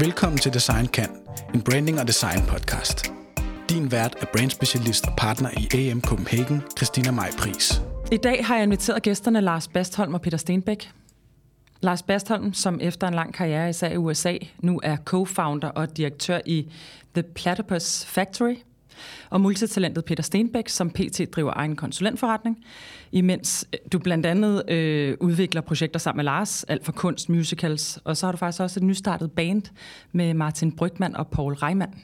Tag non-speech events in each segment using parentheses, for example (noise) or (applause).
Velkommen til Design Kan, en branding og design podcast. Din vært er brandspecialist og partner i AM Copenhagen, Christina Maj Pris. I dag har jeg inviteret gæsterne Lars Bastholm og Peter Stenbæk. Lars Bastholm, som efter en lang karriere især i USA, nu er co-founder og direktør i The Platypus Factory, og multitalentet Peter Stenbæk, som PT driver egen konsulentforretning, imens øh, du blandt andet øh, udvikler projekter sammen med Lars, alt for kunst, musicals, og så har du faktisk også et nystartet band med Martin Brygman og Paul Reimann.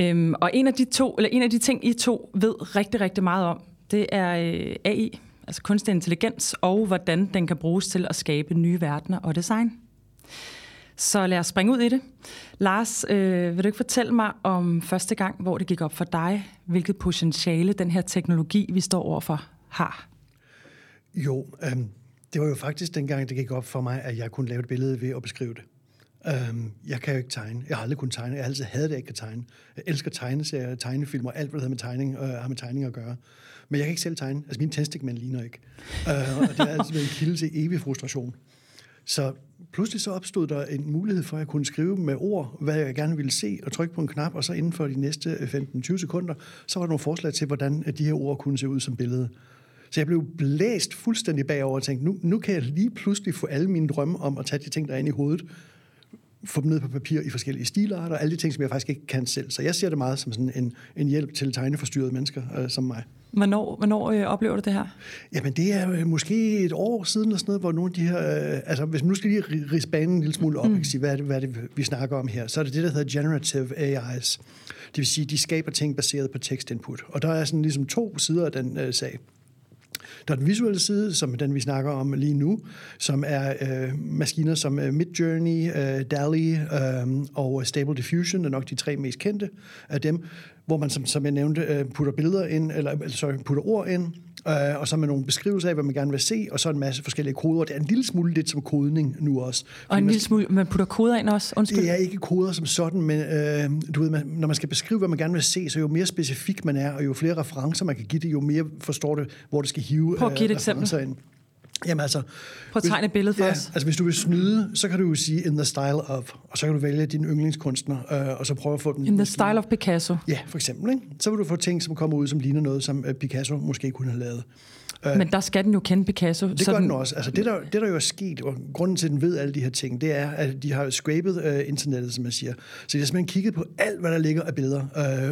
Øhm, og en af, de to, eller en af de ting, I to ved rigtig, rigtig meget om, det er øh, AI, altså kunstig intelligens, og hvordan den kan bruges til at skabe nye verdener og design. Så lad os springe ud i det. Lars, øh, vil du ikke fortælle mig om første gang, hvor det gik op for dig, hvilket potentiale den her teknologi, vi står overfor, har? Jo, øh, det var jo faktisk dengang, det gik op for mig, at jeg kunne lave et billede ved at beskrive det. Øhm, jeg kan jo ikke tegne. Jeg har aldrig kunnet tegne. Jeg har altid havde at jeg ikke kan tegne. Jeg elsker tegneserier, tegnefilm og alt, hvad der har med tegning, øh, har med tegning at gøre. Men jeg kan ikke selv tegne. Altså, min tændstikmand ligner ikke. Øh, og det er altid været en kilde til evig frustration. Så pludselig så opstod der en mulighed for, at jeg kunne skrive med ord, hvad jeg gerne ville se, og trykke på en knap, og så inden for de næste øh, 15-20 sekunder, så var der nogle forslag til, hvordan øh, de her ord kunne se ud som billede. Så jeg blev blæst fuldstændig bagover og tænkte, nu, nu kan jeg lige pludselig få alle mine drømme om at tage de ting, der er inde i hovedet, få dem ned på papir i forskellige stilarter, og alle de ting, som jeg faktisk ikke kan selv. Så jeg ser det meget som sådan en, en hjælp til tegneforstyrrede mennesker øh, som mig. Hvornår, hvornår øh, oplever du det her? Jamen, det er øh, måske et år siden, eller sådan noget, hvor nogle af de her... Øh, altså, hvis man nu skal lige rise banen en lille smule op, mm. sige, hvad er, det, hvad er det, vi snakker om her, så er det det, der hedder generative AIs. Det vil sige, de skaber ting baseret på tekstinput. Og der er sådan ligesom to sider af den øh, sag. Der er den visuelle side, som den, vi snakker om lige nu, som er øh, maskiner som øh, Midjourney, øh, DALL-E øh, og Stable Diffusion, er nok de tre mest kendte af dem, hvor man, som, som jeg nævnte, øh, putter billeder ind, eller sorry, putter ord ind, øh, og så med nogle beskrivelser af, hvad man gerne vil se, og så en masse forskellige koder. Det er en lille smule lidt som kodning nu også. Og en lille smule, man putter koder ind også? Undskyld. Det er ikke koder som sådan, men øh, du ved, man, når man skal beskrive, hvad man gerne vil se, så jo mere specifik man er, og jo flere referencer man kan give det, jo mere forstår det, hvor det skal hive Prøv at give et eksempel. Ind. Jamen altså... Prøv at tegne et billede for ja, os. altså hvis du vil snyde, så kan du jo sige in the style of, og så kan du vælge din yndlingskunstner, øh, og så prøve at få den... In the style of Picasso. Ja, for eksempel. Ikke? Så vil du få ting, som kommer ud, som ligner noget, som øh, Picasso måske kunne have lavet. Men der skal den jo kende Picasso. Det gør den, også. Altså, det, der, det, der jo er sket, og grunden til, at den ved alle de her ting, det er, at de har scrapet uh, internettet, som man siger. Så de har simpelthen kigget på alt, hvad der ligger af billeder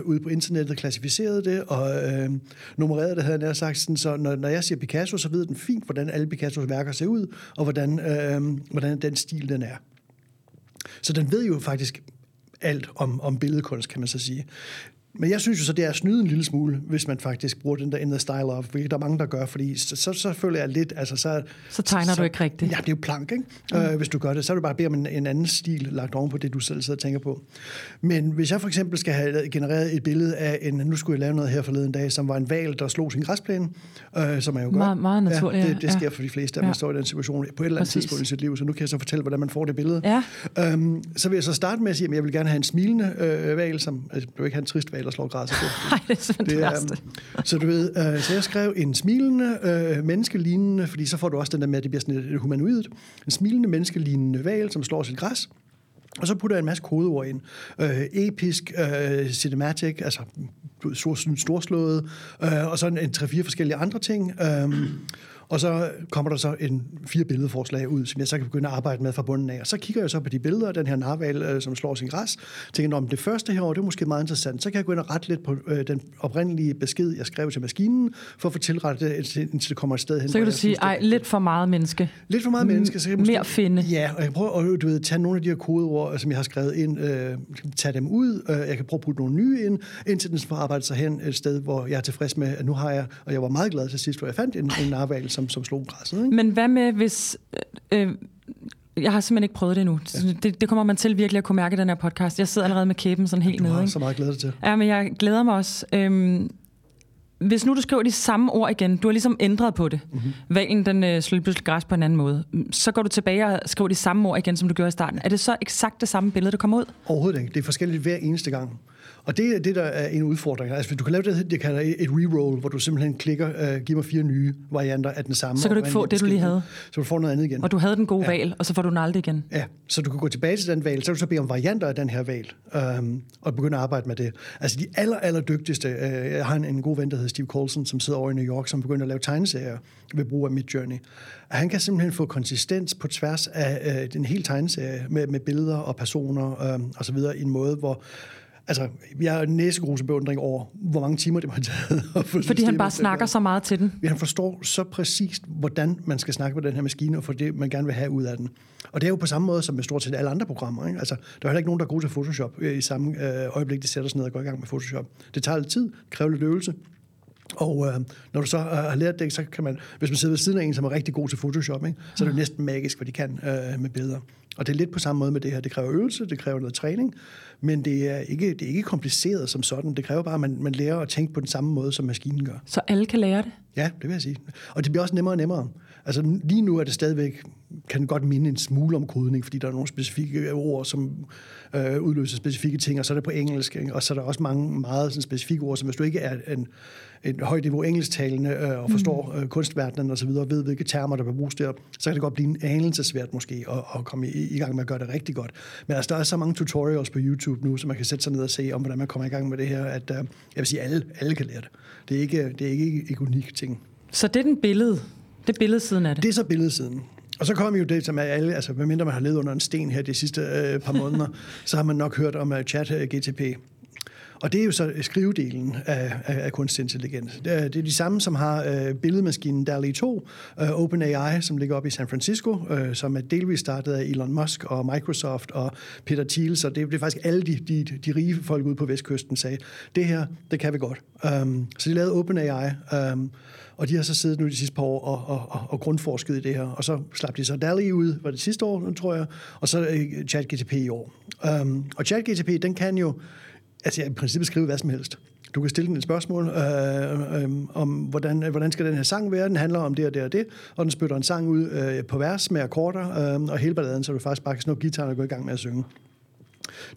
uh, ude på internettet, klassificeret det og uh, nummereret det, havde jeg sagt. Sådan, så når, når jeg siger Picasso, så ved den fint, hvordan alle Picassos værker ser ud, og hvordan, uh, hvordan den stil den er. Så den ved jo faktisk alt om, om billedkunst, kan man så sige. Men jeg synes jo så, det er at snyde en lille smule, hvis man faktisk bruger den der in the style of, hvilket der er mange, der gør, fordi så, så, så føler jeg lidt, altså så... Så tegner så, du ikke rigtigt. Ja, det er jo plank, ikke? Mm. Øh, hvis du gør det, så er du bare bede om en, en anden stil lagt oven på det, du selv sidder og tænker på. Men hvis jeg for eksempel skal have genereret et billede af en, nu skulle jeg lave noget her forleden dag, som var en val, der slog sin græsplæne, øh, som er jo godt. Meget, meget naturligt, ja. Det, det sker ja. for de fleste, at man ja. står i den situation på et eller andet Præcis. tidspunkt i sit liv, så nu kan jeg så fortælle, hvordan man får det billede. Ja. Øhm, så vil jeg så starte med at sige, at jeg vil gerne have en smilende øh, val, som, altså, du vil ikke have en trist val, der slår græs. (laughs) Nej, det er sådan det, det værste. Så du ved, øh, så jeg skrev en smilende, øh, menneskelignende, fordi så får du også den der med, at det bliver sådan et humanoidt. En smilende, menneskelignende val, som slår sit græs. Og så putter jeg en masse kodeord ind. Øh, episk, øh, cinematic, altså storslået, øh, og så en, en tre-fire forskellige andre ting. Øh, og så kommer der så en fire billedforslag ud, som jeg så kan begynde at arbejde med fra bunden af. Og så kigger jeg så på de billeder den her narval, øh, som slår sin græs. Tænker, om det første her det er måske meget interessant. Så kan jeg gå ind og rette lidt på øh, den oprindelige besked, jeg skrev til maskinen, for at få tilrettet det, indtil det kommer et sted hen. Så kan du sige, ej, lidt for meget menneske. Lidt for meget menneske. Så jeg måske, Mere finde. Ja, og jeg prøver at du ved, tage nogle af de her kodeord, som jeg har skrevet ind, øh, tage dem ud. Øh, jeg kan prøve at putte nogle nye ind, indtil den får arbejdet sig hen et sted, hvor jeg er tilfreds med, at nu har jeg, og jeg var meget glad til sidst, hvor jeg fandt en, en narval, som, som slog græsset. Ikke? Men hvad med, hvis... Øh, jeg har simpelthen ikke prøvet det endnu. Ja. Det, det kommer man til virkelig at kunne mærke i den her podcast. Jeg sidder allerede med kæben sådan helt nede. Du har så meget glæder til. Ja, men jeg glæder mig også. Øhm, hvis nu du skriver de samme ord igen, du har ligesom ændret på det. Mm-hmm. Valen, den øh, slår pludselig græs på en anden måde. Så går du tilbage og skriver de samme ord igen, som du gjorde i starten. Er det så eksakt det samme billede, der kommer ud? Overhovedet ikke. Det er forskelligt hver eneste gang. Og det er det, der er en udfordring. Altså, hvis du kan lave det, det kalder et reroll, hvor du simpelthen klikker, uh, giver mig fire nye varianter af den samme. Så kan du ikke få det, du lige havde. Så du får noget andet igen. Og du havde den gode ja. valg, og så får du den aldrig igen. Ja, så du kan gå tilbage til den valg, så kan du så bede om varianter af den her valg, um, og begynde at arbejde med det. Altså de aller, aller dygtigste, uh, jeg har en, en god ven, der hedder Steve Colson, som sidder over i New York, som begynder at lave tegneserier ved brug af Midjourney. Han kan simpelthen få konsistens på tværs af uh, den hele tegneserie med, med billeder og personer uh, og så videre i en måde, hvor Altså, jeg er næsegrusbeundring over, hvor mange timer det har taget. Få Fordi han bare snakker så meget til den. Ja, han forstår så præcist, hvordan man skal snakke med den her maskine, og for det, man gerne vil have ud af den. Og det er jo på samme måde som med stort set alle andre programmer. Ikke? Altså, der er heller ikke nogen, der er gode til Photoshop i samme øh, øjeblik, de sætter sig ned og går i gang med Photoshop. Det tager lidt tid, kræver lidt øvelse, og øh, når du så øh, har lært det, så kan man, hvis man sidder ved siden af en, som er rigtig god til Photoshop, ikke, så er det jo næsten magisk, hvad de kan øh, med billeder. Og det er lidt på samme måde med det her. Det kræver øvelse, det kræver noget træning, men det er ikke, det er ikke kompliceret som sådan. Det kræver bare, at man, man lærer at tænke på den samme måde, som maskinen gør. Så alle kan lære det? Ja, det vil jeg sige. Og det bliver også nemmere og nemmere. Altså lige nu er det stadigvæk, kan godt minde en smule om kodning, fordi der er nogle specifikke ord, som øh, udløser specifikke ting, og så er det på engelsk, ikke? og så er der også mange meget sådan, specifikke ord, som hvis du ikke er en, en højt niveau engelsktalende øh, og forstår mm. øh, kunstverdenen og så videre, ved hvilke termer, der vil bruges der, så kan det godt blive en anelse svært måske at, at komme i, i gang med at gøre det rigtig godt. Men altså, der er så mange tutorials på YouTube nu, så man kan sætte sig ned og se om, hvordan man kommer i gang med det her, at øh, jeg vil sige, alle, alle kan lære det. Det er ikke, det er ikke ikke unik ting. Så det er den billede, det er billedsiden af det? Det er så billedsiden. Og så kommer jo det, som er alle, altså medmindre man har levet under en sten her de sidste øh, par måneder, (laughs) så har man nok hørt om uh, chat uh, GTP. Og det er jo så skrivedelen af, af, af kunstig intelligens. Det er, det er de samme, som har øh, billedmaskinen DALL-E 2, øh, OpenAI, som ligger oppe i San Francisco, øh, som er delvis startet af Elon Musk og Microsoft og Peter Thiel, så det, det er faktisk alle de, de, de rige folk ude på vestkysten sagde, det her, det kan vi godt. Um, så de lavede OpenAI, um, og de har så siddet nu de sidste par år og, og, og, og grundforsket i det her. Og så slap de så DALL-E ud, var det sidste år, tror jeg, og så øh, ChatGTP i år. Um, og ChatGTP, den kan jo altså, i princippet skrive hvad som helst. Du kan stille den et spørgsmål øh, øh, om, hvordan, øh, hvordan skal den her sang være. Den handler om det og det og det, og den spytter en sang ud øh, på vers med akkorder, øh, og hele balladen, så du faktisk bare kan snuppe gitaren og gå i gang med at synge.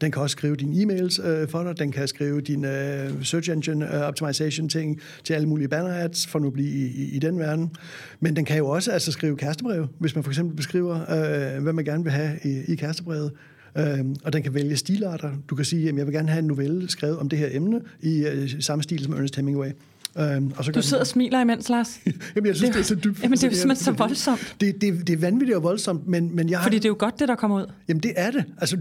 Den kan også skrive dine e-mails øh, for dig. Den kan skrive din øh, search engine øh, optimization ting til alle mulige banner ads, for nu at blive i, i, i den verden. Men den kan jo også altså skrive kærestebrev, hvis man for eksempel beskriver, øh, hvad man gerne vil have i, i kærestebrevet. Øhm, og den kan vælge stilarter. Du kan sige, at jeg vil gerne have en novelle skrevet om det her emne i øh, samme stil som Ernest Hemingway. Øhm, og så du sidder og smiler imens, Lars. (laughs) jamen, jeg synes, det, det er så dybt. Jamen, det er simpelthen så voldsomt. Det, det, det er vanvittigt og voldsomt, men, men jeg har... Fordi det er jo godt, det der kommer ud. Jamen, det er det. Altså,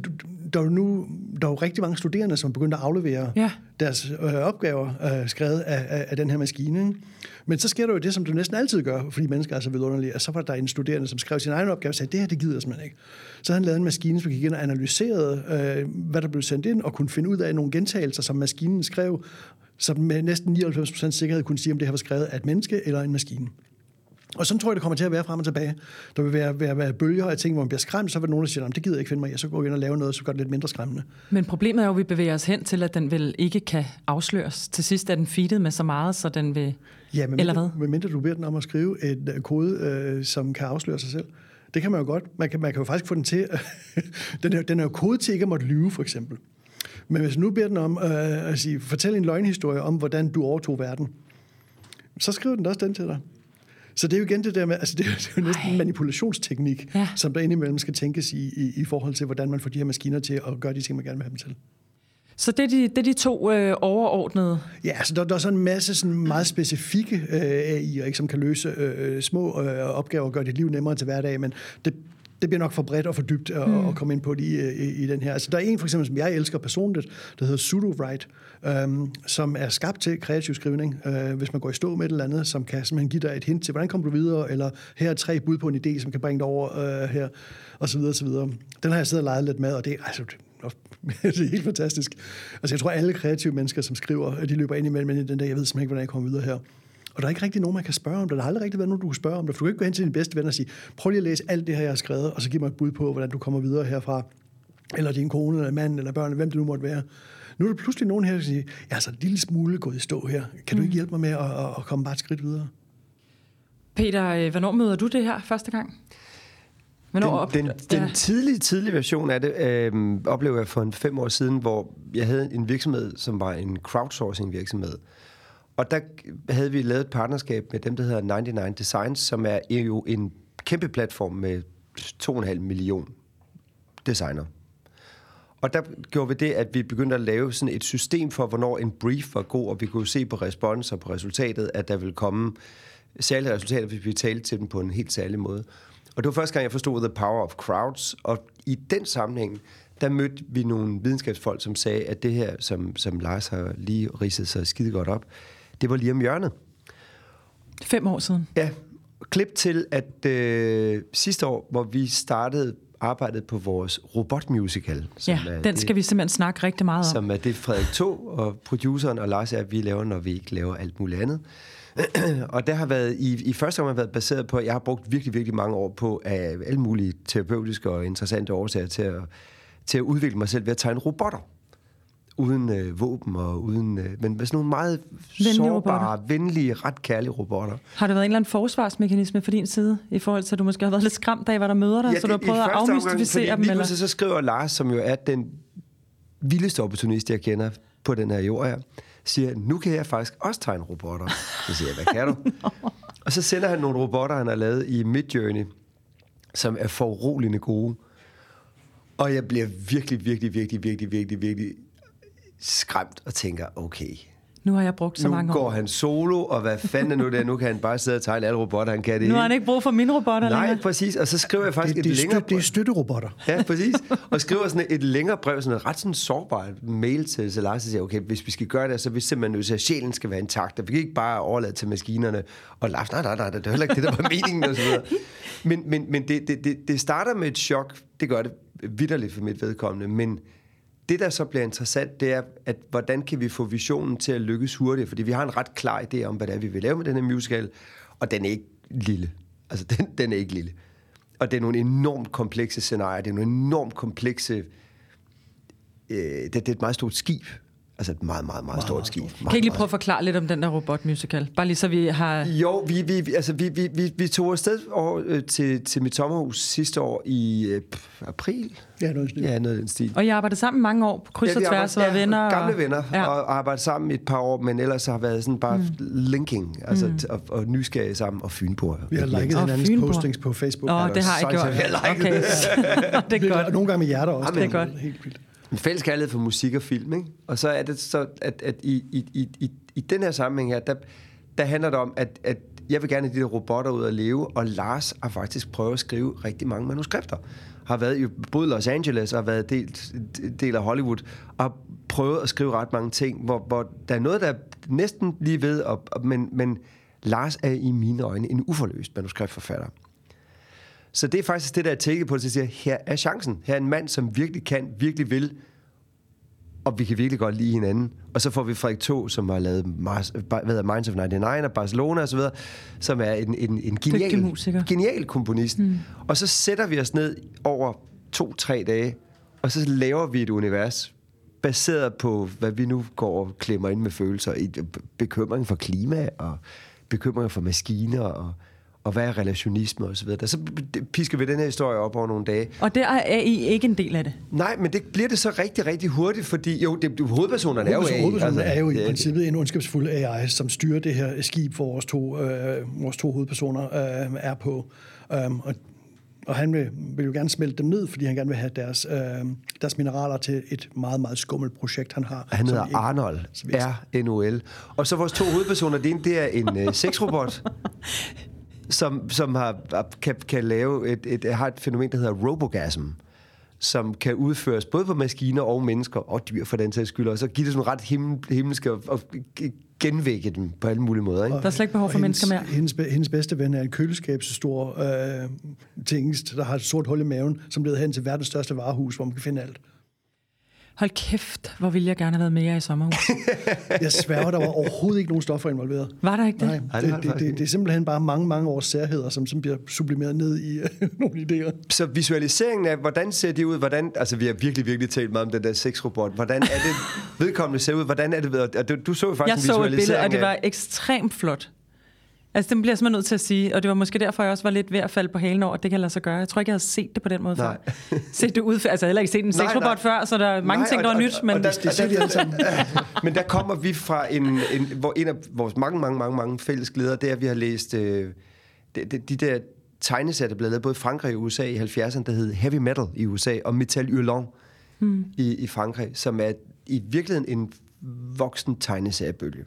der er jo nu der er jo rigtig mange studerende, som begynder at aflevere ja. deres øh, opgaver øh, skrevet af, af, af den her maskine. Ikke? Men så sker der jo det, som du næsten altid gør, fordi mennesker er så vidunderlige, at så var der en studerende, som skrev sin egen opgave og sagde, det her, det gider jeg simpelthen ikke. Så han lavede en maskine, som gik ind og analyserede, øh, hvad der blev sendt ind, og kunne finde ud af nogle gentagelser, som maskinen skrev, som med næsten 99% sikkerhed kunne sige, om det her var skrevet af et menneske eller en maskine. Og sådan tror jeg, det kommer til at være frem og tilbage. Der vil være, være, være bølger af ting, hvor man bliver skræmt, så vil nogen, der siger, det gider jeg ikke finde mig i, så går vi ind og laver noget, så gør det lidt mindre skræmmende. Men problemet er jo, at vi bevæger os hen til, at den vel ikke kan afsløres. Til sidst er den feedet med så meget, så den vil... Ja, men eller mindre, hvad? mindre du beder den om at skrive et uh, kode, øh, som kan afsløre sig selv. Det kan man jo godt. Man kan, man kan jo faktisk få den til... (laughs) den, er, den er jo kode til ikke at måtte lyve, for eksempel. Men hvis nu beder den om øh, at sige, fortæl en løgnhistorie om, hvordan du overtog verden, så skriver den også den til dig. Så det er jo igen det der med, altså det er, det er jo næsten en manipulationsteknik, ja. som der indimellem skal tænkes i, i, i forhold til, hvordan man får de her maskiner til at gøre de ting, man gerne vil have dem til. Så det er de, det er de to øh, overordnede? Ja, så der, der er sådan en masse sådan meget specifikke øh, AI'er, ikke, som kan løse øh, små øh, opgaver og gøre dit liv nemmere til hverdag, men det, det bliver nok for bredt og for dybt at, mm. at komme ind på det i, i, i den her. Altså, der er en for eksempel, som jeg elsker personligt, der hedder Pseudo-Write, øhm, som er skabt til kreativ skrivning, øh, hvis man går i stå med et eller andet, som kan simpelthen give dig et hint til, hvordan kommer du videre, eller her er tre bud på en idé, som kan bringe dig over øh, her, og så videre, og så videre. Den har jeg siddet og leget lidt med, og det, altså, (laughs) det er helt fantastisk. Altså, jeg tror, alle kreative mennesker, som skriver, de løber ind imellem i den der, jeg ved simpelthen ikke, hvordan jeg kommer videre her. Og der er ikke rigtig nogen, man kan spørge om det. Der har aldrig rigtig været nogen, du kan spørge om det. For du kan ikke gå hen til din bedste ven og sige, prøv lige at læse alt det her, jeg har skrevet, og så giv mig et bud på, hvordan du kommer videre herfra. Eller din kone, eller mand, eller børn, eller hvem det nu måtte være. Nu er der pludselig nogen her, der siger, jeg er altså en lille smule gået i stå her. Kan du ikke mm. hjælpe mig med at, at komme bare et skridt videre? Peter, øh, hvornår møder du det her første gang? Den, op, den, den ja. tidlige, tidlige version af det øh, oplever jeg for en fem år siden, hvor jeg havde en virksomhed, som var en crowdsourcing virksomhed. Og der havde vi lavet et partnerskab med dem, der hedder 99 Designs, som er jo en kæmpe platform med 2,5 million designer. Og der gjorde vi det, at vi begyndte at lave sådan et system for, hvornår en brief var god, og vi kunne se på respons og på resultatet, at der ville komme særlige resultater, hvis vi talte til dem på en helt særlig måde. Og det var første gang, jeg forstod The Power of Crowds, og i den sammenhæng, der mødte vi nogle videnskabsfolk, som sagde, at det her, som, som Lars har lige ridset sig skide godt op, det var lige om hjørnet. Fem år siden. Ja, klip til, at øh, sidste år, hvor vi startede arbejdet på vores robotmusical. Som ja, er den skal det, vi simpelthen snakke rigtig meget om. Som er det Frederik To og produceren og Lars er, vi laver, når vi ikke laver alt muligt andet. (clears throat) og det har været, i, i første omgang været baseret på, at jeg har brugt virkelig, virkelig mange år på af alle mulige terapeutiske og interessante årsager til at, til at udvikle mig selv ved at tegne robotter uden øh, våben og uden... Øh, men med sådan nogle meget venlige sårbare, robotter. venlige, ret kærlige robotter. Har det været en eller anden forsvarsmekanisme fra din side, i forhold til, at du måske har været lidt skræmt af, hvad der møder dig, ja, så du har prøvet at afmystificere dem? Lige eller? så skriver Lars, som jo er den vildeste opportunist, jeg kender på den her jord her, siger, nu kan jeg faktisk også tegne robotter. Så siger jeg, hvad kan du? (laughs) og så sender han nogle robotter, han har lavet i Midjourney, som er foruroligende gode. Og jeg bliver virkelig, virkelig, virkelig, virkelig, virkelig, virkelig skræmt og tænker, okay, nu har jeg brugt så nu mange år. Nu går han solo, og hvad fanden er nu det? Nu kan han bare sidde og tegne alle robotter, han kan det Nu har han ikke brug for mine robotter Nej, længere. præcis. Og så skriver jeg faktisk det, det et længere... Støt, det er støtterobotter. Ja, præcis. Og skriver sådan et længere brev, sådan et ret sådan sårbart mail til, til Lars, og siger, okay, hvis vi skal gøre det, så er vi simpelthen nødt til, at sjælen skal være intakt. Vi kan ikke bare overlade til maskinerne. Og Lars, nej, nej, nej, det er heller ikke det, der var meningen, og så videre. Men, men, men det, det, det, det starter med et chok. Det gør det vidderligt for mit vedkommende, men det, der så bliver interessant, det er, at hvordan kan vi få visionen til at lykkes hurtigt? Fordi vi har en ret klar idé om, hvad det er, vi vil lave med den her musical, og den er ikke lille. Altså, den, den er ikke lille. Og det er nogle enormt komplekse scenarier, det er nogle enormt komplekse... Øh, det, det er et meget stort skib, Altså et meget, meget, meget stort skib. Meget, kan I ikke lige prøve at forklare lidt om den der robotmusical? Bare lige så vi har... Jo, vi, vi, altså, vi, vi, vi, vi tog afsted over, øh, til, til mit sommerhus sidste år i øh, april. Ja, noget stil. Ja, noget af den stil. Og I arbejdede sammen mange år på kryds ja, og tværs og ja, venner? gamle venner. Ja. Og arbejdet sammen et par år, men ellers har været sådan bare mm. linking, altså mm. og, og nysgerrige sammen og fynboer. Vi har liket hinandens postings på Facebook. Åh, oh, det har jeg gjort. Har okay. det (laughs) er godt. Nogle gange med hjerter også. Jamen, det er godt. Helt vildt. En fælles kærlighed for musik og film, ikke? Og så er det så, at, at i, i, i, i den her sammenhæng her, der, der handler det om, at, at jeg vil gerne have de der robotter ud at leve, og Lars har faktisk prøvet at skrive rigtig mange manuskripter. Har været i både Los Angeles og har været del, del af Hollywood, og har prøvet at skrive ret mange ting, hvor, hvor der er noget, der er næsten lige ved, og, og, men, men Lars er i mine øjne en uforløst manuskriptforfatter. Så det er faktisk det, der er tækket på, at siger, her er chancen. Her er en mand, som virkelig kan, virkelig vil, og vi kan virkelig godt lide hinanden. Og så får vi Frederik To, som har lavet Mars, hvad hedder, Minds of 99 og Barcelona osv., som er en, en, en genial, genial komponist. Mm. Og så sætter vi os ned over to-tre dage, og så laver vi et univers, baseret på, hvad vi nu går og klemmer ind med følelser. Bekymring for klima, og bekymring for maskiner, og og hvad er relationisme og så videre. Så pisker vi den her historie op over nogle dage. Og der er I ikke en del af det? Nej, men det bliver det så rigtig, rigtig hurtigt, fordi jo, det, hovedpersonerne er jo AI. Hovedpersonerne altså, er jo i princippet en ondskabsfuld AI, som styrer det her skib, hvor vores to, øh, vores to hovedpersoner øh, er på. Um, og og han vil, vil jo gerne smelte dem ned, fordi han gerne vil have deres, øh, deres mineraler til et meget, meget skummelt projekt, han har. Han hedder ikke, Arnold, R-N-O-L. Og så vores to hovedpersoner, det ene, det er en øh, sexrobot, (laughs) som, som har, kan, kan lave et, et, har et fænomen, der hedder robogasm, som kan udføres både på maskiner og mennesker, og dyr for den sags skyld, og så giver det sådan ret himmel, himmelske og, og genvække dem på alle mulige måder. Ikke? Og, der er slet ikke behov for hendes, mennesker mere. Hendes, hendes bedste ven er en køleskab, så stor øh, tingest, der har et sort hul i maven, som leder hen til verdens største varehus, hvor man kan finde alt. Hold kæft, hvor ville jeg gerne have været mere i sommerhus. (laughs) jeg sværger, der var overhovedet ikke nogen stoffer involveret. Var der ikke det? Nej, det, det, det, det, det er simpelthen bare mange, mange års særheder, som, som bliver sublimeret ned i uh, (laughs) nogle idéer. Så visualiseringen af, hvordan ser det ud? Hvordan, altså, vi har virkelig, virkelig talt meget om den der sexrobot. Hvordan er det, (laughs) vedkommende ser ud? Hvordan er det ved? Du, du så jo faktisk jeg en så et billede, og det var ekstremt flot. Altså, det bliver jeg simpelthen nødt til at sige, og det var måske derfor, jeg også var lidt ved at falde på halen over, at det kan lade sig gøre. Jeg tror ikke, jeg havde set det på den måde Nej. før. (laughs) set det ud, altså jeg har heller ikke set en sexrobot før, så der er mange Nej, ting, der og- og- nyt, og men der- Det siger (laughs) sammen. Men der kommer vi fra en, en, hvor en af vores mange, mange, mange, mange fælles glæder, det er, at vi har læst øh, de, de, de der tegneserier, der blev lavet både i Frankrig og USA i 70'erne, der hed Heavy Metal i USA, og Metal Hurlant mm. i, i Frankrig, som er i virkeligheden en voksen tegneseriebølge,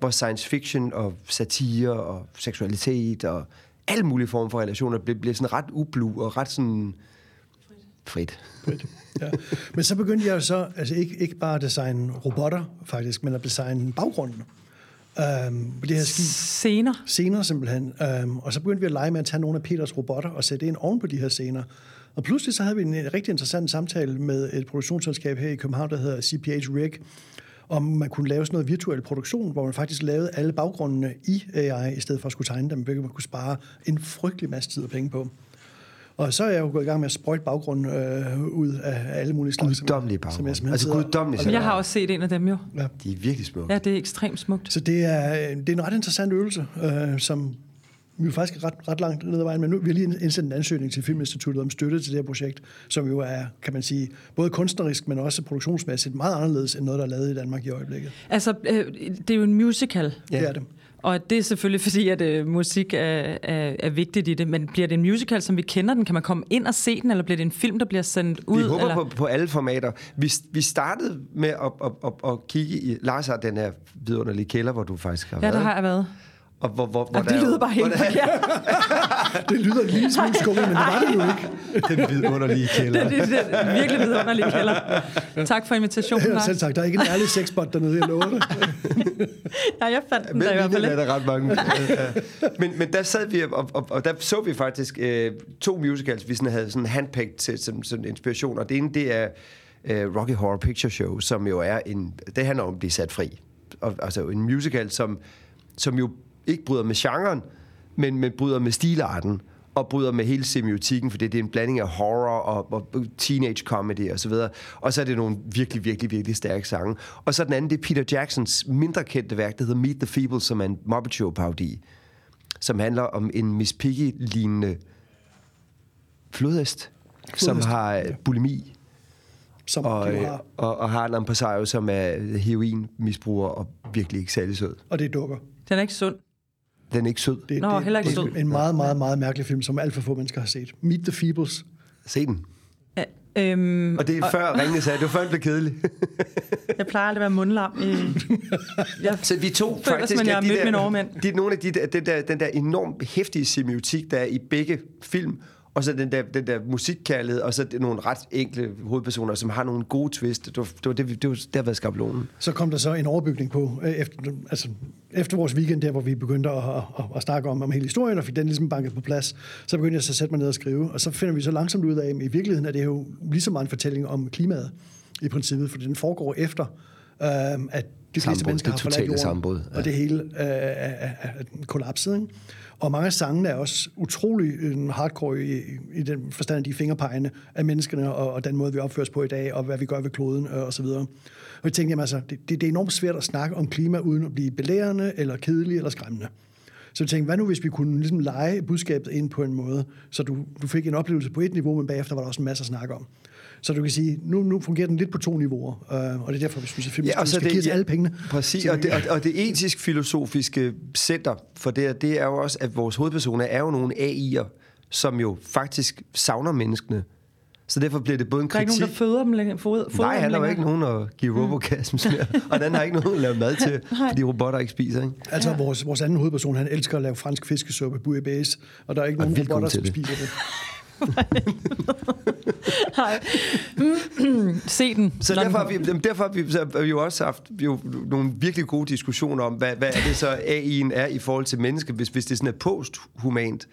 hvor science fiction og satire og seksualitet og alle mulige former for relationer bliver, bliver sådan ret ublu og ret sådan frit. Ja. Men så begyndte jeg jo så, altså ikke, ikke bare at designe robotter faktisk, men at designe baggrunden. Øhm, på det her skib scener. scener simpelthen. Øhm, og så begyndte vi at lege med at tage nogle af Peters robotter og sætte ind oven på de her scener. Og pludselig så havde vi en, en rigtig interessant samtale med et produktionsselskab her i København, der hedder CPH Rig, om man kunne lave sådan noget virtuel produktion, hvor man faktisk lavede alle baggrundene i AI, i stedet for at skulle tegne dem, hvilket man kunne spare en frygtelig masse tid og penge på. Og så er jeg jo gået i gang med at sprøjte baggrunden øh, ud af alle mulige slags. Guddommelige som jeg baggrunde. Altså guddommelige og- Jeg har også set en af dem jo. Ja. De er virkelig smukke. Ja, det er ekstremt smukt. Så det er, det er en ret interessant øvelse, øh, som vi er faktisk ret, ret langt ned ad vejen, men nu vi har lige indsendt en ansøgning til Filminstituttet om støtte til det her projekt, som jo er, kan man sige, både kunstnerisk, men også produktionsmæssigt meget anderledes end noget, der er lavet i Danmark i øjeblikket. Altså, øh, det er jo en musical. Ja. Det er det. Og det er selvfølgelig fordi, at øh, musik er, er, er vigtigt i det. Men bliver det en musical, som vi kender den? Kan man komme ind og se den, eller bliver det en film, der bliver sendt ud? Vi håber eller? på, på alle formater. Vi, vi startede med at, at, at, at kigge i... Lars har den her vidunderlige kælder, hvor du faktisk har Ja, været. der har jeg været. Og hvor, hvor, hvor Jamen, det er lyder bare helt er- forkert. (laughs) Det lyder en lille smule skummelt, men det var det jo ikke. Den vidunderlige kælder. Det, det, det er virkelig vidunderlig kælder. Tak for invitationen, Lars. selv tak. Der er ikke en ærlig sexbot dernede, jeg lover det. (laughs) Ja, jeg fandt den Men der i hvert fald er ikke. der ret mange. (laughs) Men, men der sad vi, og, og, og der så vi faktisk øh, to musicals, vi sådan havde sådan handpicked til som sådan inspiration. Og det ene, det er øh, Rocky Horror Picture Show, som jo er en... Det handler om at blive sat fri. Og, altså en musical, som, som jo ikke bryder med genren, men, men bryder med stilarten og bryder med hele semiotikken, fordi det er en blanding af horror og, og teenage comedy og så videre. Og så er det nogle virkelig, virkelig, virkelig stærke sange. Og så den anden, det er Peter Jacksons mindre kendte værk, der hedder Meet the Feebles, som er en Muppet Show parodi, som handler om en Miss Piggy-lignende flodhest, som Flodhest, har øh, bulimi, Som og, øh, har, og, og har en impresario, som er heroinmisbruger og virkelig ikke særlig sød. og det dukker. Den er ikke sund. Den er ikke sød. Det, Nå, det, heller ikke det er sød. en meget, meget, meget mærkelig film, som alt for få mennesker har set. Meet the Feebles. Se den. Ja, øhm, Og det er før Ringene sagde, det var før, den blev kedelig. (laughs) jeg plejer aldrig at være mundlam. I, (laughs) jeg, Så vi tog Føler, faktisk... som jeg at har de mødt der, mine overmænd. De, nogle af de der, den, der, den der enormt hæftige semiotik, der er i begge film, og så den der, den der musikkærlighed, og så nogle ret enkle hovedpersoner, som har nogle gode twist. Det var det, var det, vi- det, var, det har været skabelonen. Så kom der så en overbygning på, øh, efter, altså, efter vores weekend der, hvor vi begyndte at, at, at, snakke om, om hele historien, og fik den ligesom banket på plads, så begyndte jeg så at sætte mig ned og skrive, og så finder vi så langsomt ud af, at i virkeligheden er det jo lige så meget en fortælling om klimaet, i princippet, for den foregår efter, øh, at de fleste mennesker har forladt jorden, ja. og det hele øh, er, er, er kollapset. Ikke? Og mange af sangene er også utrolig øh, hardcore i, i den forstand, de er fingerpegende af menneskerne, og, og den måde, vi opfører os på i dag, og hvad vi gør ved kloden, øh, og så videre. Og jeg tænkte, jamen, altså, det, det, det er enormt svært at snakke om klima, uden at blive belærende, eller kedelig, eller skræmmende. Så jeg tænkte, hvad nu hvis vi kunne ligesom lege budskabet ind på en måde, så du, du fik en oplevelse på et niveau, men bagefter var der også en masse at snakke om. Så du kan sige, nu, nu fungerer den lidt på to niveauer, øh, og det er derfor, vi synes, at filmen ja, skal give os alle pengene. Præcis, Så og vi- det, og, og det etisk-filosofiske center for det, her, det er jo også, at vores hovedpersoner er jo nogle AI'er, som jo faktisk savner menneskene. Så derfor bliver det både en der er ikke kritik... nogen, der føder dem længere. Fod, fodrer Nej, dem han har jo ikke nogen at give robocasms mere. Og den har ikke nogen at lave mad til, (laughs) fordi robotter ikke spiser. Ikke? Altså, vores, vores anden hovedperson, han elsker at lave fransk fiskesuppe, bouillabaisse, og der er ikke nogen vildt god robotter, som det. spiser det. (laughs) Nej. Se den. Så derfor har, vi, derfor har vi, så har vi jo også haft jo, nogle virkelig gode diskussioner om, hvad, hvad er det så AI'en er i forhold til mennesket, hvis, hvis det sådan er posthumant.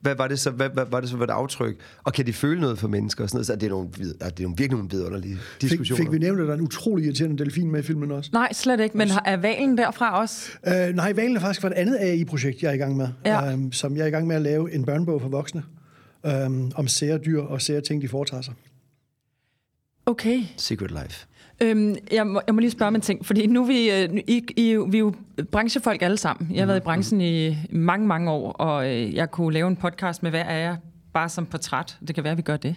Hvad var det så, hvad, hvad var det så for et aftryk? Og kan de føle noget for mennesker? Og sådan noget? Så det er nogle, vid- det er nogle virkelig nogle vidunderlige Fik, diskussioner. fik vi nævnt, at der er en utrolig irriterende delfin med i filmen også? Nej, slet ikke. Men er valen derfra også? Uh, nej, Valen er faktisk for et andet AI-projekt, jeg er i gang med, Ja. um, som jeg er i gang med at lave en børnebog for voksne, um, om sære dyr og sære ting, de foretager sig. Okay. Secret Life. Øhm, jeg, må, jeg må lige spørge om en ting, fordi nu er vi, øh, I, I, vi er jo branchefolk alle sammen. Jeg har været i branchen i mange, mange år, og øh, jeg kunne lave en podcast med hver af jer, bare som portræt. Det kan være, at vi gør det.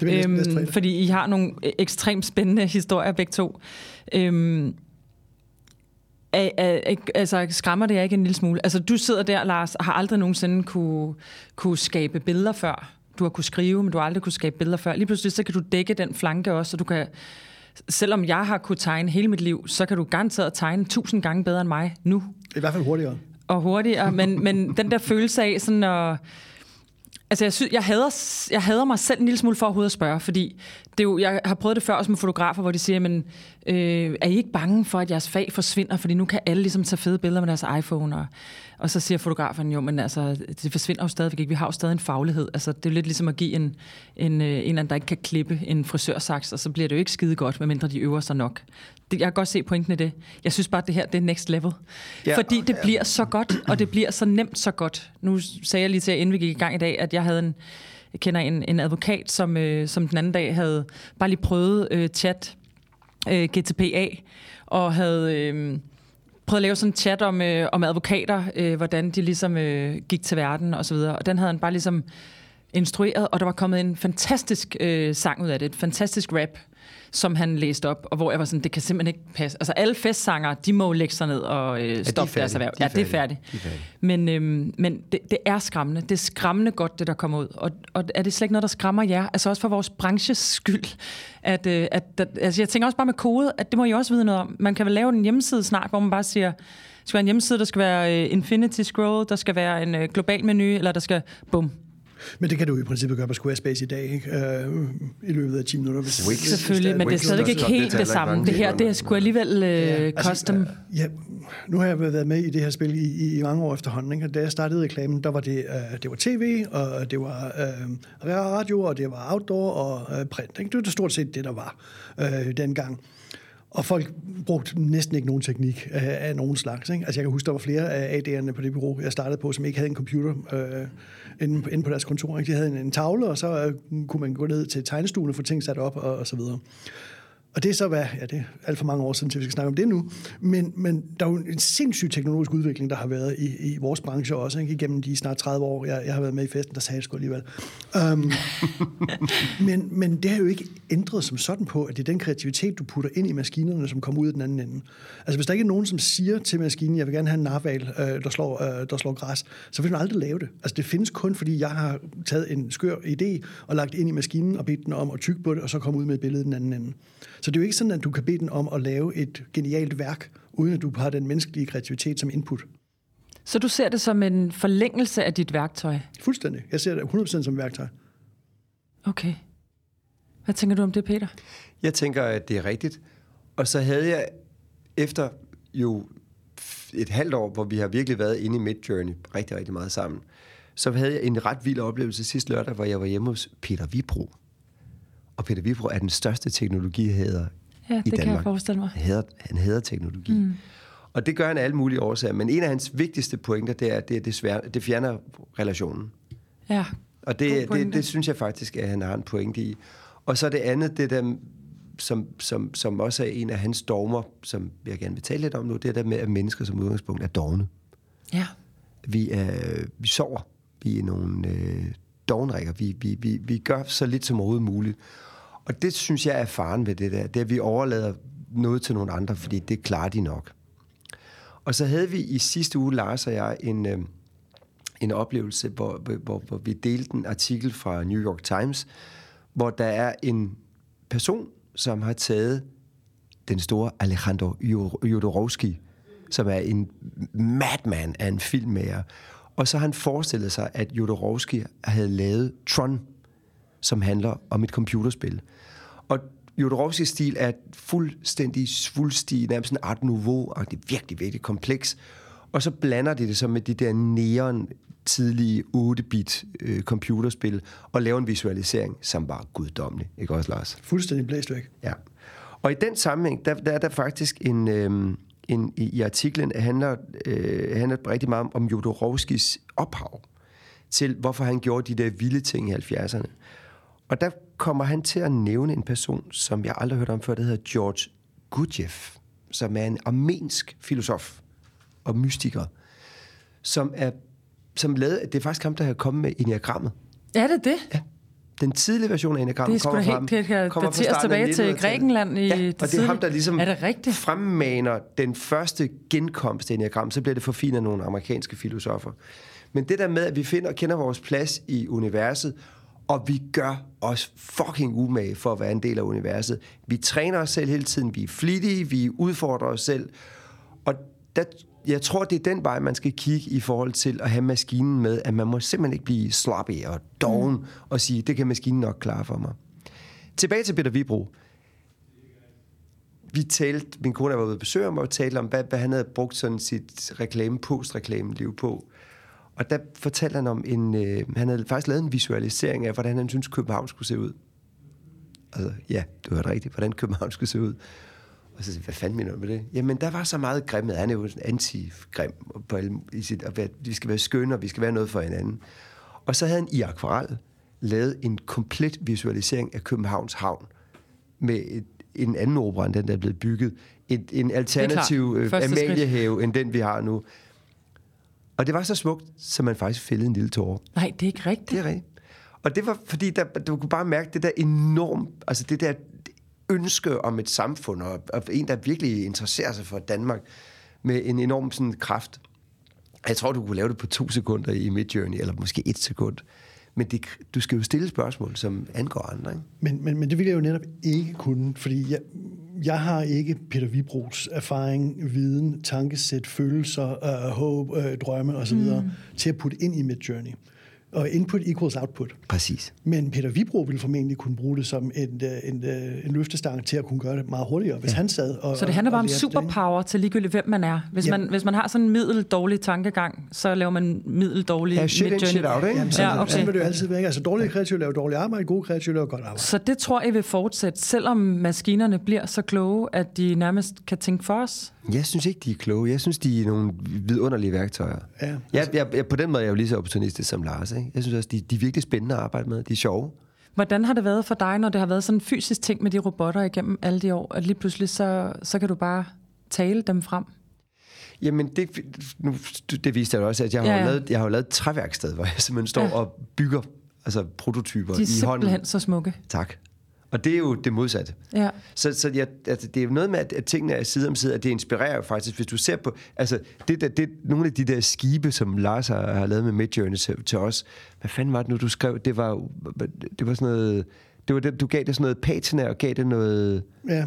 Det næste Øhm, fordi I har nogle øh, ekstremt spændende historier begge to. Øhm, er, er, er, altså, skræmmer det jer ikke en lille smule? Altså, du sidder der, Lars, og har aldrig nogensinde kunne, kunne skabe billeder før. Du har kunne skrive, men du har aldrig kunne skabe billeder før. Lige pludselig, så kan du dække den flanke også, og du kan... Selvom jeg har kunne tegne hele mit liv, så kan du garanteret tegne tusind gange bedre end mig nu I hvert fald hurtigere. og hurtigere, men, men den der følelse af sådan at... Altså, jeg, synes, jeg, hader, jeg hader mig selv en lille smule for overhovedet at spørge, fordi det er jo, jeg har prøvet det før også med fotografer, hvor de siger, men øh, er I ikke bange for, at jeres fag forsvinder, fordi nu kan alle ligesom tage fede billeder med deres iPhone, og, og så siger fotografen jo, men altså, det forsvinder jo stadigvæk ikke, vi har jo stadig en faglighed, altså det er jo lidt ligesom at give en, en, øh, en anden, der ikke kan klippe en frisørsaks, og så bliver det jo ikke skide godt, medmindre de øver sig nok. Det, jeg kan godt se pointen i det. Jeg synes bare, at det her det er next level. Ja, fordi det bliver så godt, og det bliver så nemt så godt. Nu sagde jeg lige til, inden vi gik i gang i dag, at jeg havde en, jeg kender en, en advokat, som, øh, som den anden dag havde bare lige prøvet øh, chat øh, GTPA, og havde øh, prøvet at lave sådan en chat om, øh, om advokater, øh, hvordan de ligesom øh, gik til verden og så videre. Og den havde han bare ligesom instrueret, og der var kommet en fantastisk øh, sang ud af det, et fantastisk rap, som han læste op, og hvor jeg var sådan, det kan simpelthen ikke passe. Altså alle festsanger, de må lægge sig ned og øh, stoppe deres færdige. erhverv. De er Ja, det er færdigt. De er færdige. Men, øhm, men det, det er skræmmende. Det er skræmmende godt, det der kommer ud. Og, og er det slet ikke noget, der skræmmer jer? Altså også for vores branches skyld. At, øh, at, at, altså jeg tænker også bare med kode, at det må I også vide noget om. Man kan vel lave en hjemmeside snart, hvor man bare siger, der skal være en hjemmeside, der skal være øh, Infinity Scroll, der skal være en øh, global menu, eller der skal, bum, Men det kan du i princippet gøre på Squarespace i dag, ikke? Øh, i løbet af 10 minutter. Hvis, Wix. selvfølgelig, men det er Wix. stadigvæk ikke helt det samme. Det her, det er sgu alligevel øh, custom. Ja, nu har jeg været med i det her spil i, i, i mange år efterhånden. Ikke? Da jeg startede reklamen, der var det, øh, det var tv, og det var øh, radio, og det var outdoor og øh, print. Ikke? Det var stort set det, der var øh, dengang. Og folk brugte næsten ikke nogen teknik af, af nogen slags. Ikke? Altså jeg kan huske, der var flere af AD'erne på det bureau, jeg startede på, som ikke havde en computer øh, inde, inde på deres kontor. Ikke? De havde en, en tavle, og så øh, kunne man gå ned til tegnestuen og få ting sat op og, og så videre. Og det er så, hvad, ja, det er alt for mange år siden, til vi skal snakke om det nu. Men, men der er jo en sindssyg teknologisk udvikling, der har været i, i vores branche også, ikke? igennem de snart 30 år, jeg, jeg har været med i festen, der sagde jeg sgu alligevel. Um, (laughs) men, men det har jo ikke ændret som sådan på, at det er den kreativitet, du putter ind i maskinerne, som kommer ud af den anden ende. Altså hvis der ikke er nogen, som siger til maskinen, jeg vil gerne have en narval, øh, der, slår, øh, der slår græs, så vil den aldrig lave det. Altså det findes kun, fordi jeg har taget en skør idé og lagt ind i maskinen og bedt den om at tykke på det, og så komme ud med et billede den anden ende. Så det er jo ikke sådan, at du kan bede den om at lave et genialt værk, uden at du har den menneskelige kreativitet som input. Så du ser det som en forlængelse af dit værktøj? Fuldstændig. Jeg ser det 100% som værktøj. Okay. Hvad tænker du om det, Peter? Jeg tænker, at det er rigtigt. Og så havde jeg efter jo et halvt år, hvor vi har virkelig været inde i Midjourney rigtig, rigtig meget sammen, så havde jeg en ret vild oplevelse sidste lørdag, hvor jeg var hjemme hos Peter Vibro. Og Peter Vibro er den største teknologihader Ja, i det kan Danmark. jeg forestille mig. Han hader, han hader teknologi. Mm. Og det gør han af alle mulige årsager. Men en af hans vigtigste pointer, det er, at det, svær, det fjerner relationen. Ja. Og det, det, det synes jeg faktisk, at han har en pointe i. Og så det andet, det der, som, som, som også er en af hans dogmer, som jeg gerne vil tale lidt om nu, det er der med, at mennesker som udgangspunkt er dogne. Ja. Vi, er, vi sover. Vi er nogle øh, dognrækker. Vi, vi, vi, vi gør så lidt som overhovedet muligt. Og det synes jeg er faren ved det der. Det er, at vi overlader noget til nogle andre, fordi det klarer de nok. Og så havde vi i sidste uge, Lars og jeg, en, øh, en oplevelse, hvor, hvor, hvor vi delte en artikel fra New York Times, hvor der er en person, som har taget den store Alejandro Jodorowsky, som er en madman af en filmmager. Og så har han forestillet sig, at Jodorowsky havde lavet Tron, som handler om et computerspil. Og Jodorowskys stil er fuldstændig svulstig, nærmest sådan art nouveau, og det er virkelig, virkelig kompleks. Og så blander de det så med de der neon tidlige 8-bit øh, computerspil, og laver en visualisering, som var guddommelig. Ikke også, Lars? Fuldstændig blæst væk. Ja. Og i den sammenhæng, der, der er der faktisk en, øh, en i, i artiklen handler, øh, handler rigtig meget om, om Jodorowskis ophav til, hvorfor han gjorde de der vilde ting i 70'erne. Og der kommer han til at nævne en person, som jeg aldrig har hørt om før, der hedder George Gurdjieff, som er en armensk filosof og mystiker, som er som lavede, det er faktisk ham, der har kommet med enagrammet. Er det det? Ja. Den tidlige version af enagrammet Det er sgu da kommer fra helt, ham- det kan kommer fra dateres starten af tilbage til 1900-tallet. Grækenland i ja, det og det er tidlige- ham, der ligesom Er det rigtigt? fremmaner den første genkomst af enagrammet, så bliver det forfinet af nogle amerikanske filosofer. Men det der med, at vi finder kender vores plads i universet, og vi gør os fucking umage for at være en del af universet. Vi træner os selv hele tiden, vi er flittige, vi udfordrer os selv. Og der, jeg tror, det er den vej, man skal kigge i forhold til at have maskinen med, at man må simpelthen ikke blive sloppy og doven mm. og sige, det kan maskinen nok klare for mig. Tilbage til Peter Vibro. Vi talte, min kone og var ude at besøge ham, og talte om, hvad, hvad han havde brugt sådan sit reklame, post-reklame-liv på. Og der fortalte han om en, øh, han havde faktisk lavet en visualisering af, hvordan han synes København skulle se ud. Altså, ja, du hørte rigtigt, hvordan København skulle se ud. Og så sagde hvad fanden mener du med det? Jamen, der var så meget grimhed. Han er jo anti-grim på alle, i sit, og vi skal være skønne, og vi skal være noget for hinanden. Og så havde han i akvarel lavet en komplet visualisering af Københavns Havn med et, en anden opera, end den, der er blevet bygget. Et, en alternativ øh. Amaliehave, end den, vi har nu. Og det var så smukt, så man faktisk fældede en lille tårer. Nej, det er ikke rigtigt. Det er rigtigt. Og det var, fordi der, du kunne bare mærke det der enormt, altså det der ønske om et samfund, og, og en, der virkelig interesserer sig for Danmark, med en enorm sådan kraft. Jeg tror, du kunne lave det på to sekunder i Midjourney, eller måske et sekund. Men det, du skal jo stille spørgsmål, som angår andre, ikke? Men, men, men det vil jeg jo netop ikke kunne, fordi jeg, jeg har ikke Peter Vibros erfaring, viden, tankesæt, følelser, øh, håb, øh, drømme osv. Mm. til at putte ind i Midjourney. Og input equals output. Præcis. Men Peter Vibro ville formentlig kunne bruge det som en, øh, en, øh, en løftestang til at kunne gøre det meget hurtigere, hvis ja. han sad og Så det handler bare om lærte det, superpower til ligegyldigt, hvem man er. Hvis, Ja. man, hvis man har sådan en middeldårlig tankegang, så laver man middeldårlig Ja, shit in, midjourney. shit out, ikke? Jamen, sådan, Ja, okay. sådan vil det jo altid være. Altså, dårlige kreative laver dårligt arbejde, gode kreative laver godt arbejde. Så det tror jeg vil fortsætte, selvom maskinerne bliver så kloge, at de nærmest kan tænke for os. Jeg synes ikke, de er kloge. Jeg synes, de er nogle vidunderlige værktøjer. Ja, Jeg, jeg, jeg, på den måde er jeg jo lige så opportunistisk som Lars. Ikke? Jeg synes også, de, de er virkelig spændende at arbejde med. De er sjove. Hvordan har det været for dig, når det har været sådan en fysisk ting med de robotter igennem alle de år, at lige pludselig så, så kan du bare tale dem frem? Jamen, det, nu, det viste jeg jo også, at jeg har, Ja, ja. Lavet, jeg har jo lavet et træværksted, hvor jeg simpelthen står Ja. og bygger altså prototyper De er i hånden. simpelthen så smukke. Tak. Og det er jo det modsatte. Ja. Så, så jeg, altså, det er jo noget med, at, at tingene er side om side, at det inspirerer jo faktisk, hvis du ser på, altså, det, der, det, nogle af de der skibe, som Lars har, har lavet med Midjourney til, til os, hvad fanden var det nu, du skrev? Det var, det var sådan noget, det var det, du gav det sådan noget patina, og gav det noget, Ja,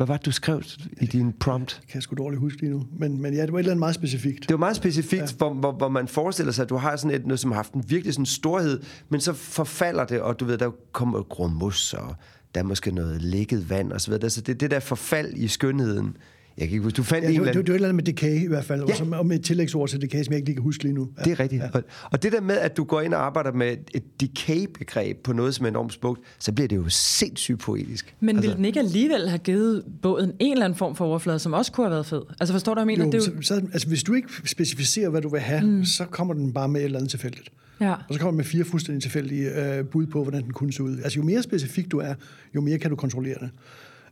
hvad var det, du skrev i din prompt? kan jeg sgu dårligt huske lige nu. Men, men ja, det var et eller andet meget specifikt. Det var meget specifikt, ja. hvor, hvor, hvor man forestiller sig, at du har sådan et, noget, som har haft en virkelig sådan storhed, men så forfalder det, og du ved, der kommer grummus, og der er måske noget lækket vand, og så videre. Så det er det der forfald i skønheden. Jeg kan ikke huske, du fandt Ja, en var, eller anden... det var et eller andet med decay i hvert fald, Ja. og, med et tillægsord til decay, som jeg ikke lige kan huske lige nu. Ja. Det er rigtigt. Ja. Og, og det der med, at du går ind og arbejder med et decay-begreb på noget, som er enormt smukt, så bliver det jo sindssygt poetisk. Men altså, ville den ikke alligevel have givet båden en eller anden form for overflade, som også kunne have været fed? Altså forstår du, hvad jeg mener? Jo, det er jo, så, så, altså, hvis du ikke specificerer, hvad du vil have, mm. så kommer den bare med et eller andet tilfældigt. Ja. Og så kommer den med fire fuldstændig tilfældige øh, bud på, hvordan den kunne se ud. Altså jo mere specifik du er, jo mere kan du kontrollere det.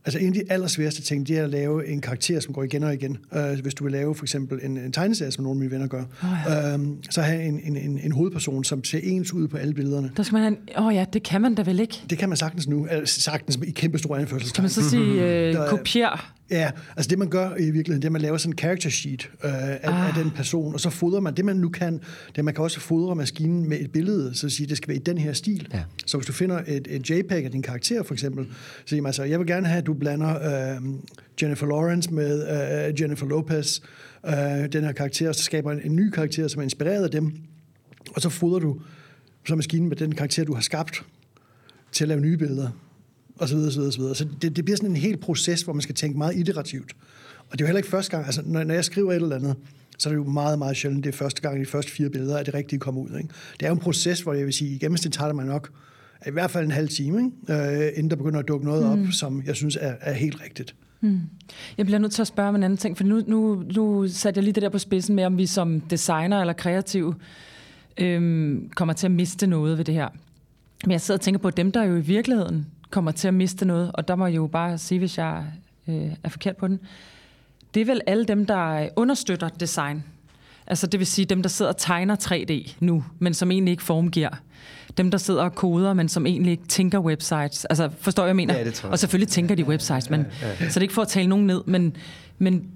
Altså en af de allersværeste ting, det er at lave en karakter, som går igen og igen. Uh, hvis du vil lave for eksempel en, en tegneserie, som nogle af mine venner gør, oh, ja. uh, så have en, en, en, en hovedperson, som ser ens ud på alle billederne. Der skal man have en... Åh oh ja, det kan man da vel ikke? Det kan man sagtens nu, altså, sagtens i kæmpe store Kan anførselstegn. man så sige, øh, er- kopier? Ja, altså det man gør i virkeligheden, det er, at man laver sådan en character sheet øh, af, ah. af den person, og så fodrer man, det man nu kan, det man kan også fodre maskinen med et billede, så at sige, det skal være i den her stil. Ja. Så hvis du finder et, et JPEG af din karakter for eksempel, så siger man altså, jeg vil gerne have, at du blander øh, Jennifer Lawrence med øh, Jennifer Lopez, øh, den her karakter, og så skaber en, en ny karakter, som er inspireret af dem, og så fodrer du så maskinen med den karakter, du har skabt, til at lave nye billeder og så videre, så videre, så videre. Så det, det bliver sådan en hel proces, hvor man skal tænke meget iterativt. Og det er jo heller ikke første gang, altså når, når jeg skriver et eller andet, så er det jo meget, meget sjældent, det er første gang, de første fire billeder, at det rigtige kommer ud. Ikke? Det er jo en proces, hvor jeg vil sige, i gennemsnit tager det mig nok i hvert fald en halv time, ikke? Øh, inden der begynder at dukke noget op, som jeg synes er, er helt rigtigt. Jeg bliver nødt til at spørge om en anden ting, for nu, nu, nu satte jeg lige det der på spidsen med, om vi som designer eller kreativ øhm, kommer til at miste noget ved det her. Men jeg sidder og tænker på, dem, der jo i virkeligheden kommer til at miste noget, og der må jeg jo bare sige, hvis jeg øh, er forkert på den, det er vel alle dem, der understøtter design. Altså det vil sige dem, der sidder og tegner 3D nu, men som egentlig ikke formgiver. Dem, der sidder og koder, men som egentlig ikke tænker websites. Altså forstår jeg, mener? Ja, det tror jeg. Og selvfølgelig tænker de websites, men, så det er ikke for at tale nogen ned, men, men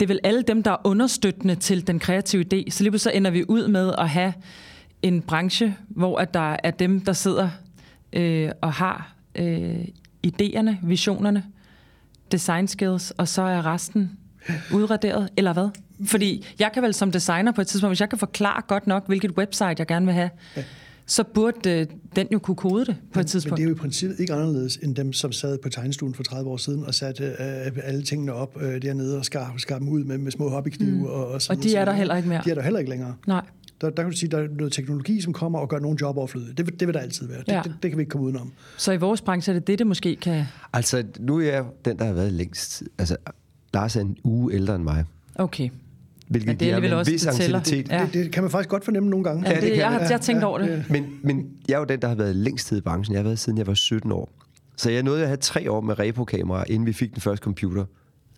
det er vel alle dem, der er understøttende til den kreative idé. Så lige pludselig så ender vi ud med at have en branche, hvor at der er dem, der sidder øh, og har øh, idéerne, visionerne, design skills, og så er resten udraderet, eller hvad? Fordi jeg kan vel som designer på et tidspunkt, hvis jeg kan forklare godt nok, hvilket website jeg gerne vil have, ja. så burde øh, den jo kunne kode det på men, et tidspunkt. Men det er jo i princippet ikke anderledes end dem, som sad på tegnestuen for 30 år siden og satte øh, alle tingene op øh, dernede og skar, skar dem ud med, med små hobbyknive. Mm. Og, og, sådan og de er der heller ikke mere. De er der heller ikke længere. Nej. Der, der kan du sige, der er noget teknologi, som kommer og gør nogle job overflødige. Det, vil- det vil der altid være. Det, Ja. det, det kan vi ikke komme udenom. Så i vores branche er det det, det måske kan... Altså, nu er jeg den, der har været længst. Altså, Lars er en uge ældre end mig. Okay. Hvilket Men det er en også, vis det. Ja. Det, det kan man faktisk godt fornemme nogle gange. Ja, det det, kan jeg, det. har, jeg har tænkt over det. Men, men jeg er jo den, der har været længst tid i branchen. Jeg har været siden jeg var 17 år. Så jeg nåede at have tre år med repo-kamera, inden vi fik den første computer.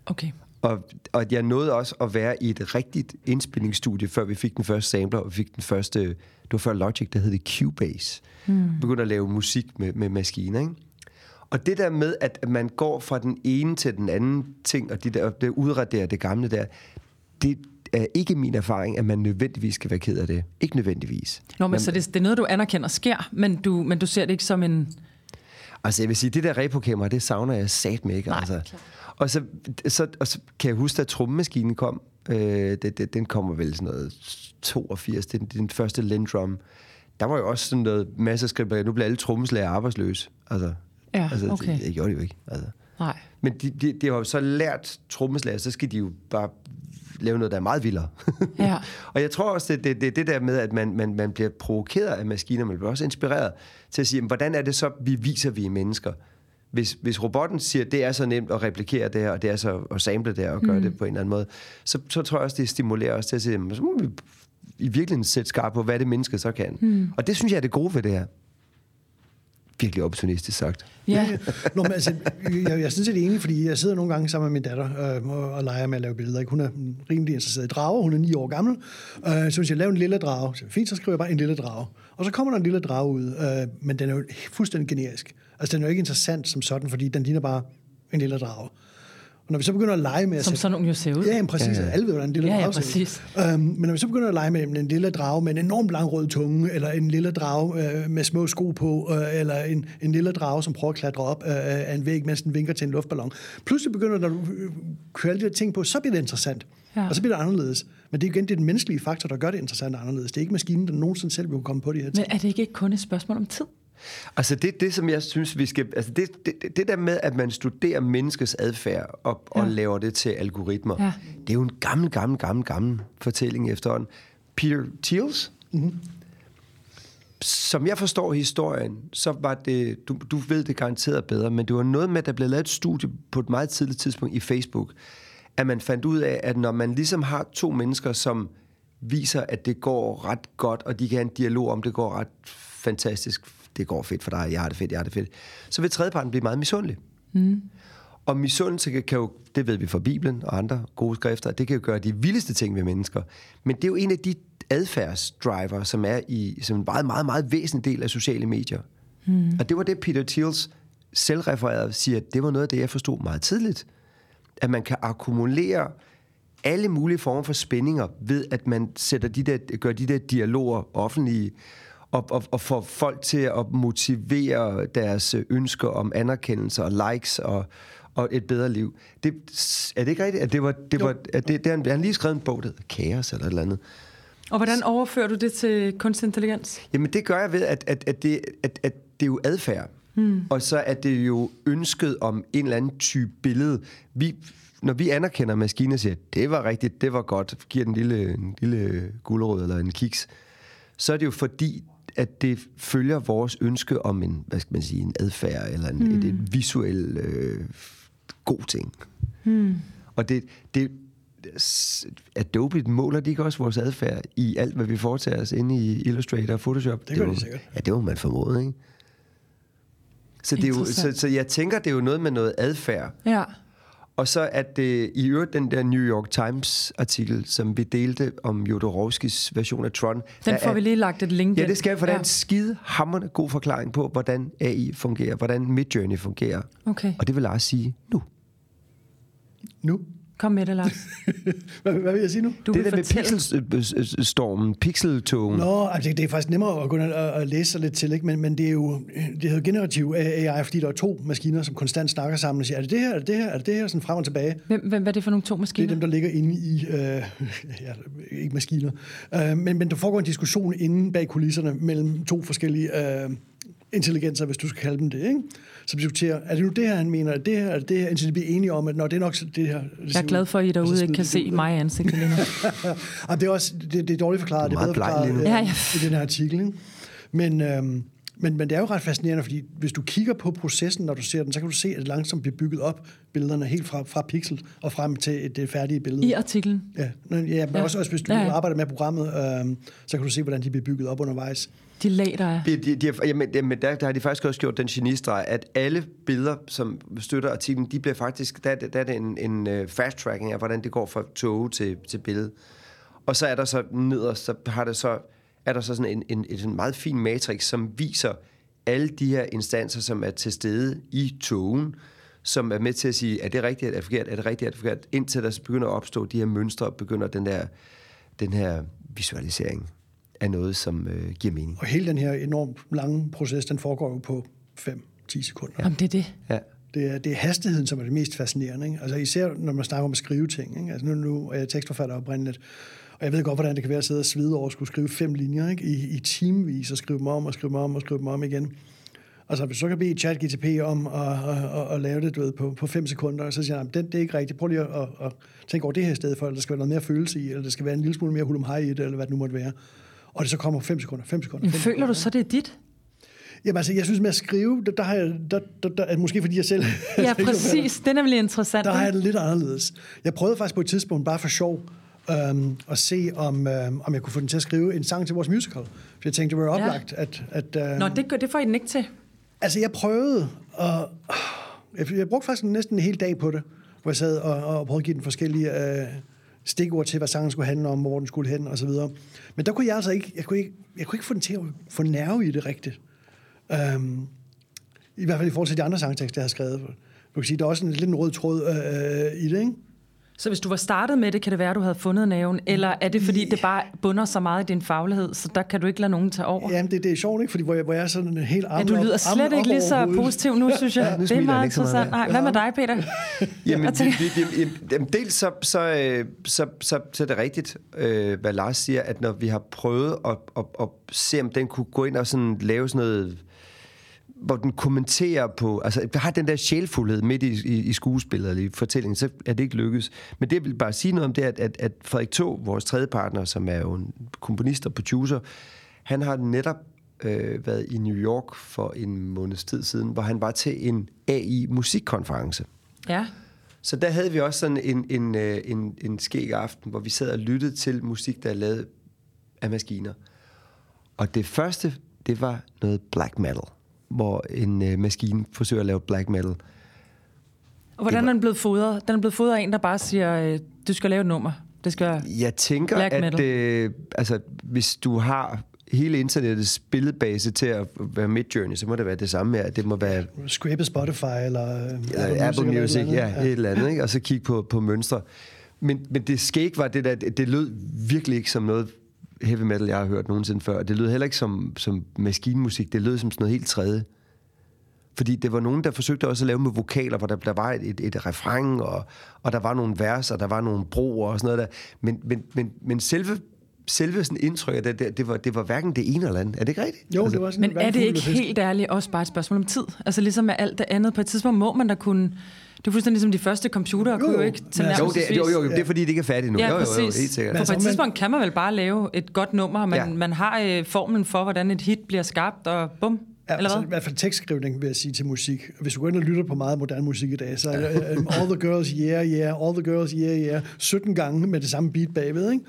Okay. Og, og jeg nåede også at være i et rigtigt indspilningsstudie, før vi fik den første sampler, og vi fik den første, det var før Logic, der hed det Cubase. Hmm. Begyndte at lave musik med, med maskiner, ikke? Og det der med, at man går fra den ene til den anden ting, og det der, det udraderer det gamle der, det er ikke min erfaring, at man nødvendigvis skal være ked af det. Ikke nødvendigvis. Nå, men så det, det er noget, du anerkender sker, men du, men du ser det ikke som en... Altså, jeg vil sige, det der repo-kamera, det savner jeg sat med, ikke? Nej, altså. Og så, så, og så kan jeg huske, at trommemaskinen kom. Øh, det, det, den kommer vel sådan noget 82, den, den første Lindrum. Der var jo også sådan noget masse skridt, nu bliver alle trommeslager arbejdsløse. Altså, Ja, altså okay. det, det gjorde de jo ikke. Altså. Nej. Men de, de, de har jo så lært trommeslager, så skal de jo bare lave noget, der er meget vildere. Ja. (laughs) og jeg tror også, det er det, det, det der med, at man, man, man bliver provokeret af maskiner, man bliver også inspireret til at sige, jamen, hvordan er det så, vi viser, vi er mennesker? Hvis, hvis robotten siger, det er så nemt at replikere det her, og det er så at sample det her, og gøre mm. det på en eller anden måde, så, så tror jeg også, det stimulerer os til at sige, jamen, så må vi i virkeligheden sætte skarpt på, hvad det mennesket så kan. Mm. Og det synes jeg er det gode ved det her. Virkelig opportunistisk sagt. Ja. Nå, men altså, jeg, jeg er sådan set enig, fordi jeg sidder nogle gange sammen med min datter øh, og, og leger med at lave billeder. Ikke? Hun er rimelig interesseret i drager. Hun er ni år gammel. Øh, så hvis jeg laver en lille drage, så fint, så skriver jeg bare en lille drage. Og så kommer der en lille drage ud, øh, men den er jo fuldstændig generisk. Altså, den er jo ikke interessant som sådan, fordi den ligner bare en lille drage. Når vi så begynder at lege med at Som sætte- sådan nogle jo ser ud. Ja, præcis. Ja, ja. Alle ved, hvordan en lille Ja, ja, drage ser ud. præcis. Øhm, men når vi så begynder at lege med en lille drage med en enormt lang rød tunge, eller en lille drage øh, med små sko på, øh, eller en, en lille drage, som prøver at klatre op øh, af en væg, mens den vinker til en luftballon. Pludselig begynder, når du øh, kører alle de der ting på, så bliver det interessant. Ja. Og så bliver det anderledes. Men det er igen det er den menneskelige faktor, der gør det interessant og anderledes. Det er ikke maskinen, der nogensinde selv vil kunne komme på de her ting. Men er det ikke kun et spørgsmål om tid? Altså det, det som jeg synes, vi skal... Altså det, det, det der med, at man studerer menneskets adfærd og, ja. Og laver det til algoritmer, Ja. det er jo en gammel, gammel, gammel, gammel fortælling efterhånden. Peter Thiels, mm-hmm. som jeg forstår historien, så var det... Du, du ved det garanteret bedre, men det var noget med, at der blev lavet et studie på et meget tidligt tidspunkt i Facebook, at man fandt ud af, at når man ligesom har to mennesker, som viser, at det går ret godt, og de kan have en dialog om, det går ret fantastisk, det går fedt for dig, jeg har det fedt, jeg har det fedt, så vil tredjeparten blive meget misundelig. Mm. Og misundelse kan, jo, det ved vi fra Bibelen og andre gode skrifter, det kan jo gøre de vildeste ting ved mennesker. Men det er jo en af de adfærdsdriver, som er i, som en meget, meget, meget væsentlig del af sociale medier. Mm. Og det var det, Peter Thiels selvrefereret siger, at det var noget af det, jeg forstod meget tidligt. At man kan akkumulere alle mulige former for spændinger ved, at man sætter de der, gør de der dialoger offentlige, og, og, og får folk til at motivere deres ønsker om anerkendelse og likes og, og et bedre liv. Det, er det ikke rigtigt? At det var, det var, at det, det, han, han lige skrevet en bog, der hedder Kaos eller et eller andet. Og hvordan overfører du det til kunstig intelligens? Jamen det gør jeg ved, at, at, at, det, at, at det er jo adfærd. Hmm. Og så er det jo ønsket om en eller anden type billede. Vi, når vi anerkender maskiner og siger, det var rigtigt, det var godt, giver den en lille, en lille gulerod eller en kiks, så er det jo fordi, at det følger vores ønske om en, hvad skal man sige, en adfærd eller en, hmm. et, et visuel øh, god ting. Hmm. Og det, det, Adobe måler de ikke også vores adfærd i alt, hvad vi foretager os inde i Illustrator og Photoshop? Det gør de sikkert. Ja, det må man formode, ikke? Så, det er jo, så, så jeg tænker, det er jo noget med noget adfærd. Ja. Og så at det i øvrigt den der New York Times artikel, som vi delte om Jodorowskis version af Tron. Den får er- vi lige lagt et link Ja, det skal for Ja. en skide hammerende god forklaring på, hvordan AI fungerer, hvordan Midjourney fungerer. Okay, Og det vil Lars sige nu. Nu? Kom med det, Lars. (laughs) Hvad, hvad vil jeg sige nu? Du det der med fortælle. pixelstormen, pixeltogen. Nå, altså det er faktisk nemmere at gå ind og, og læse sig lidt til, ikke? Men, men det er jo det hedder generativ AI, fordi der er to maskiner, som konstant snakker sammen og siger, er det det her, er det det her, er det det her, sådan frem og tilbage. Hvem, hvem, hvad er det for nogle to Det er maskiner? dem, der ligger inde i, øh, (laughs) ja, ikke maskiner, øh, men, men der foregår en diskussion inde bag kulisserne mellem to forskellige øh, intelligenser, hvis du skal kalde dem det, ikke? Som diskuterer, er det nu det her, han mener, er det her, er det her, indtil de bliver enige om, at når det er nok så det her. Det Jeg er glad for, at I derude ikke smider kan se ud. mig i ansigtet lige nu. (laughs) Det, er også, det, det er dårligt forklaret. Det er er bedre forklaret øh, Ja, ja. i den her artikel. Ikke? Men, øhm, men, men det er jo ret fascinerende, fordi hvis du kigger på processen, når du ser den, så kan du se, at det langsomt bliver bygget op, billederne helt fra, fra pixel og frem til et, det færdige billede. I artiklen. Ja, men, ja, men Ja. Også, også hvis du Ja, arbejder med programmet, øhm, så kan du se, hvordan de bliver bygget op undervejs. De lag, der er. De, de, de, jamen, jamen, der, der har de faktisk også gjort den genistreg, at alle billeder, som støtter artiklen, de bliver faktisk, der, er det- der er det en, en uh, fast tracking af, hvordan det går fra tog til, til billede. Og så er der så nederst, så har det så, er der så sådan en, en, en meget fin matrix, som viser alle de her instanser, som er til stede i togen, som er med til at sige, er det rigtigt, er det forkert, er det rigtigt, er det forkert, indtil der så begynder at opstå de her mønstre, begynder den der, den her visualisering af noget, som øh, giver mening. Og hele den her enormt lange proces, den foregår jo på 5-10 sekunder. Jamen, det er det. Ja. Det er, det er hastigheden, som er det mest fascinerende. Ikke? Altså især når man snakker om at skrive ting. Ikke? Altså nu, nu er jeg tekstforfatter oprindeligt, og jeg ved godt, hvordan det kan være at sidde og svide over at skulle skrive fem linjer ikke? I, i timevis og skrive dem om og skrive dem om og skrive dem om igen. Altså hvis du så kan bede ChatGTP om at, at, at, at lave det du ved, på, på fem sekunder, så siger han, den, det er ikke rigtigt. Prøv lige at, at, at tænke over det her i stedet for, eller der skal være noget mere følelse i, eller der skal være en lille smule mere hulum hej i det, eller hvad det nu måtte være. Og det så kommer fem sekunder, fem sekunder. Men føler du så, det er dit? Jamen altså, jeg synes med at skrive, der, der har jeg, der, der, der, er måske fordi jeg selv... Ja, (laughs) præcis. Det er nemlig interessant. Der har jeg det lidt anderledes. Jeg prøvede faktisk på et tidspunkt, bare for sjov, øhm, at se, om, øhm, om jeg kunne få den til at skrive en sang til vores musical. For jeg tænkte, det var jo Ja. oplagt, at... at øhm, Nå, det, gør- det får I den ikke til. Altså, jeg prøvede, og jeg, jeg brugte faktisk næsten en hel dag på det, hvor jeg sad og, og prøvede at give den forskellige øh, stikord til, hvad sangen skulle handle om, hvor den skulle hen, og så videre. Men der kunne jeg altså ikke, jeg kunne ikke, jeg kunne ikke få den til at få nerve i det rigtigt. Um, I hvert fald i forhold til de andre sangtekster, jeg har skrevet. Du kan sige, der er også en, lidt en rød tråd øh, i det, ikke? Så hvis du var startet med det, kan det være, at du havde fundet naven? Eller er det, fordi det bare bunder så meget i din faglighed, så der kan du ikke lade nogen tage over? Jamen, det, det er sjovt, ikke? Fordi hvor jeg, hvor jeg er sådan en helt Ja, armen du op- lyder slet op ikke lige så positiv nu, synes jeg. Ja, nu det er meget interessant. Nej, hvad med dig, Peter? (laughs) Jamen, det, det, jamen, dels så, så, øh, så, så, så er det rigtigt, øh, hvad Lars siger, at når vi har prøvet at, at, at se, om den kunne gå ind og sådan lave sådan noget, hvor den kommenterer på, altså har den der sjælfuldhed midt i, i, i skuespillet eller i fortællingen, så er det ikke lykkes. Men det jeg vil bare sige noget om, det er, at, at, at Frederik Tog, vores tredje partner, som er jo en komponist og producer, han har netop øh, været i New York for en måneds tid siden, hvor han var til en AI-musikkonference. Ja. Så der havde vi også sådan en, en, øh, en, en skæg aften, hvor vi sad og lyttede til musik, der er lavet af maskiner. Og det første, det var noget black metal, hvor en øh, maskine forsøger at lave black metal. Og hvordan er den blevet fodret? Den er blevet fodret af en, der bare siger, øh, du skal lave et nummer. Det skal... Jeg tænker, Black at metal. øh, altså, hvis du har hele internettets billedbase til at være Midjourney, så må det være det samme her. Det må være Scrape Spotify eller... øh, eller Apple et Music, eller ja, andet. et eller andet, ikke? og så kigge på, på mønstre. Men, men det skæg var det der, det det lød virkelig ikke som noget heavy metal, jeg har hørt nogensinde før. Det lød heller ikke som, som maskinmusik, det lød som sådan noget helt tredje. Fordi det var nogen, der forsøgte også at lave med vokaler, hvor der, der var et, et, et og, og der var nogle vers, og der var nogle broer og sådan noget der. Men, men, men, men selve, selve sådan indtryk af det, det, det, var, det var hverken det ene eller andet. Er det ikke rigtigt? Jo, det var sådan Men en er det ikke helt ærligt også bare et spørgsmål om tid? Altså ligesom med alt det andet. På et tidspunkt må man da kunne... Det er fuldstændig ligesom de første computere, kunne Jo, ikke til altså- Jo, det, jo, jo, det er fordi, det ikke er færdigt nu. Ja, jo, jo, jo, præcis. helt sikkert. For Altså, på et tidspunkt kan man vel bare lave et godt nummer, man, Ja. man har øh, formlen for, hvordan et hit bliver skabt, og bum, Ja, eller altså, hvad? I hvert fald tekstskrivning, vil jeg sige til musik. Hvis du går ind og lytter på meget moderne musik i dag, så er um, All the Girls, Yeah, Yeah, All the Girls, Yeah, Yeah, 17 gange med det samme beat bagved. Ikke?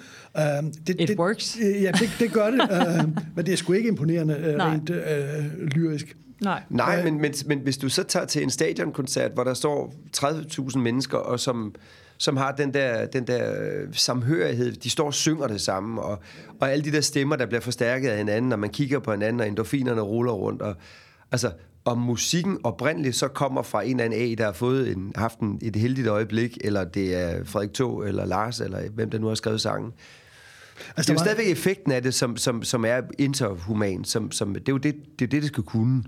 Um, det, It det, works. øh, Ja, det, det gør det, uh, men det er sgu ikke imponerende uh, Nej. rent uh, lyrisk. Nej. Nej, men, men, men hvis du så tager til en stadionkoncert, hvor der står 30.000 mennesker, og som, som har den der, den der samhørighed, de står og synger det samme, og, og alle de der stemmer, der bliver forstærket af hinanden, og man kigger på hinanden, og endorfinerne ruller rundt, og, altså, om musikken oprindeligt så kommer fra en eller anden A, der har fået en, haft en, et heldigt øjeblik, eller det er Frederik Tog, eller Lars, eller hvem der nu har skrevet sangen. Altså, det er jo var... stadigvæk effekten af det, som, som, som er interhuman. Som, som, det er jo det, det, er det, det skal kunne.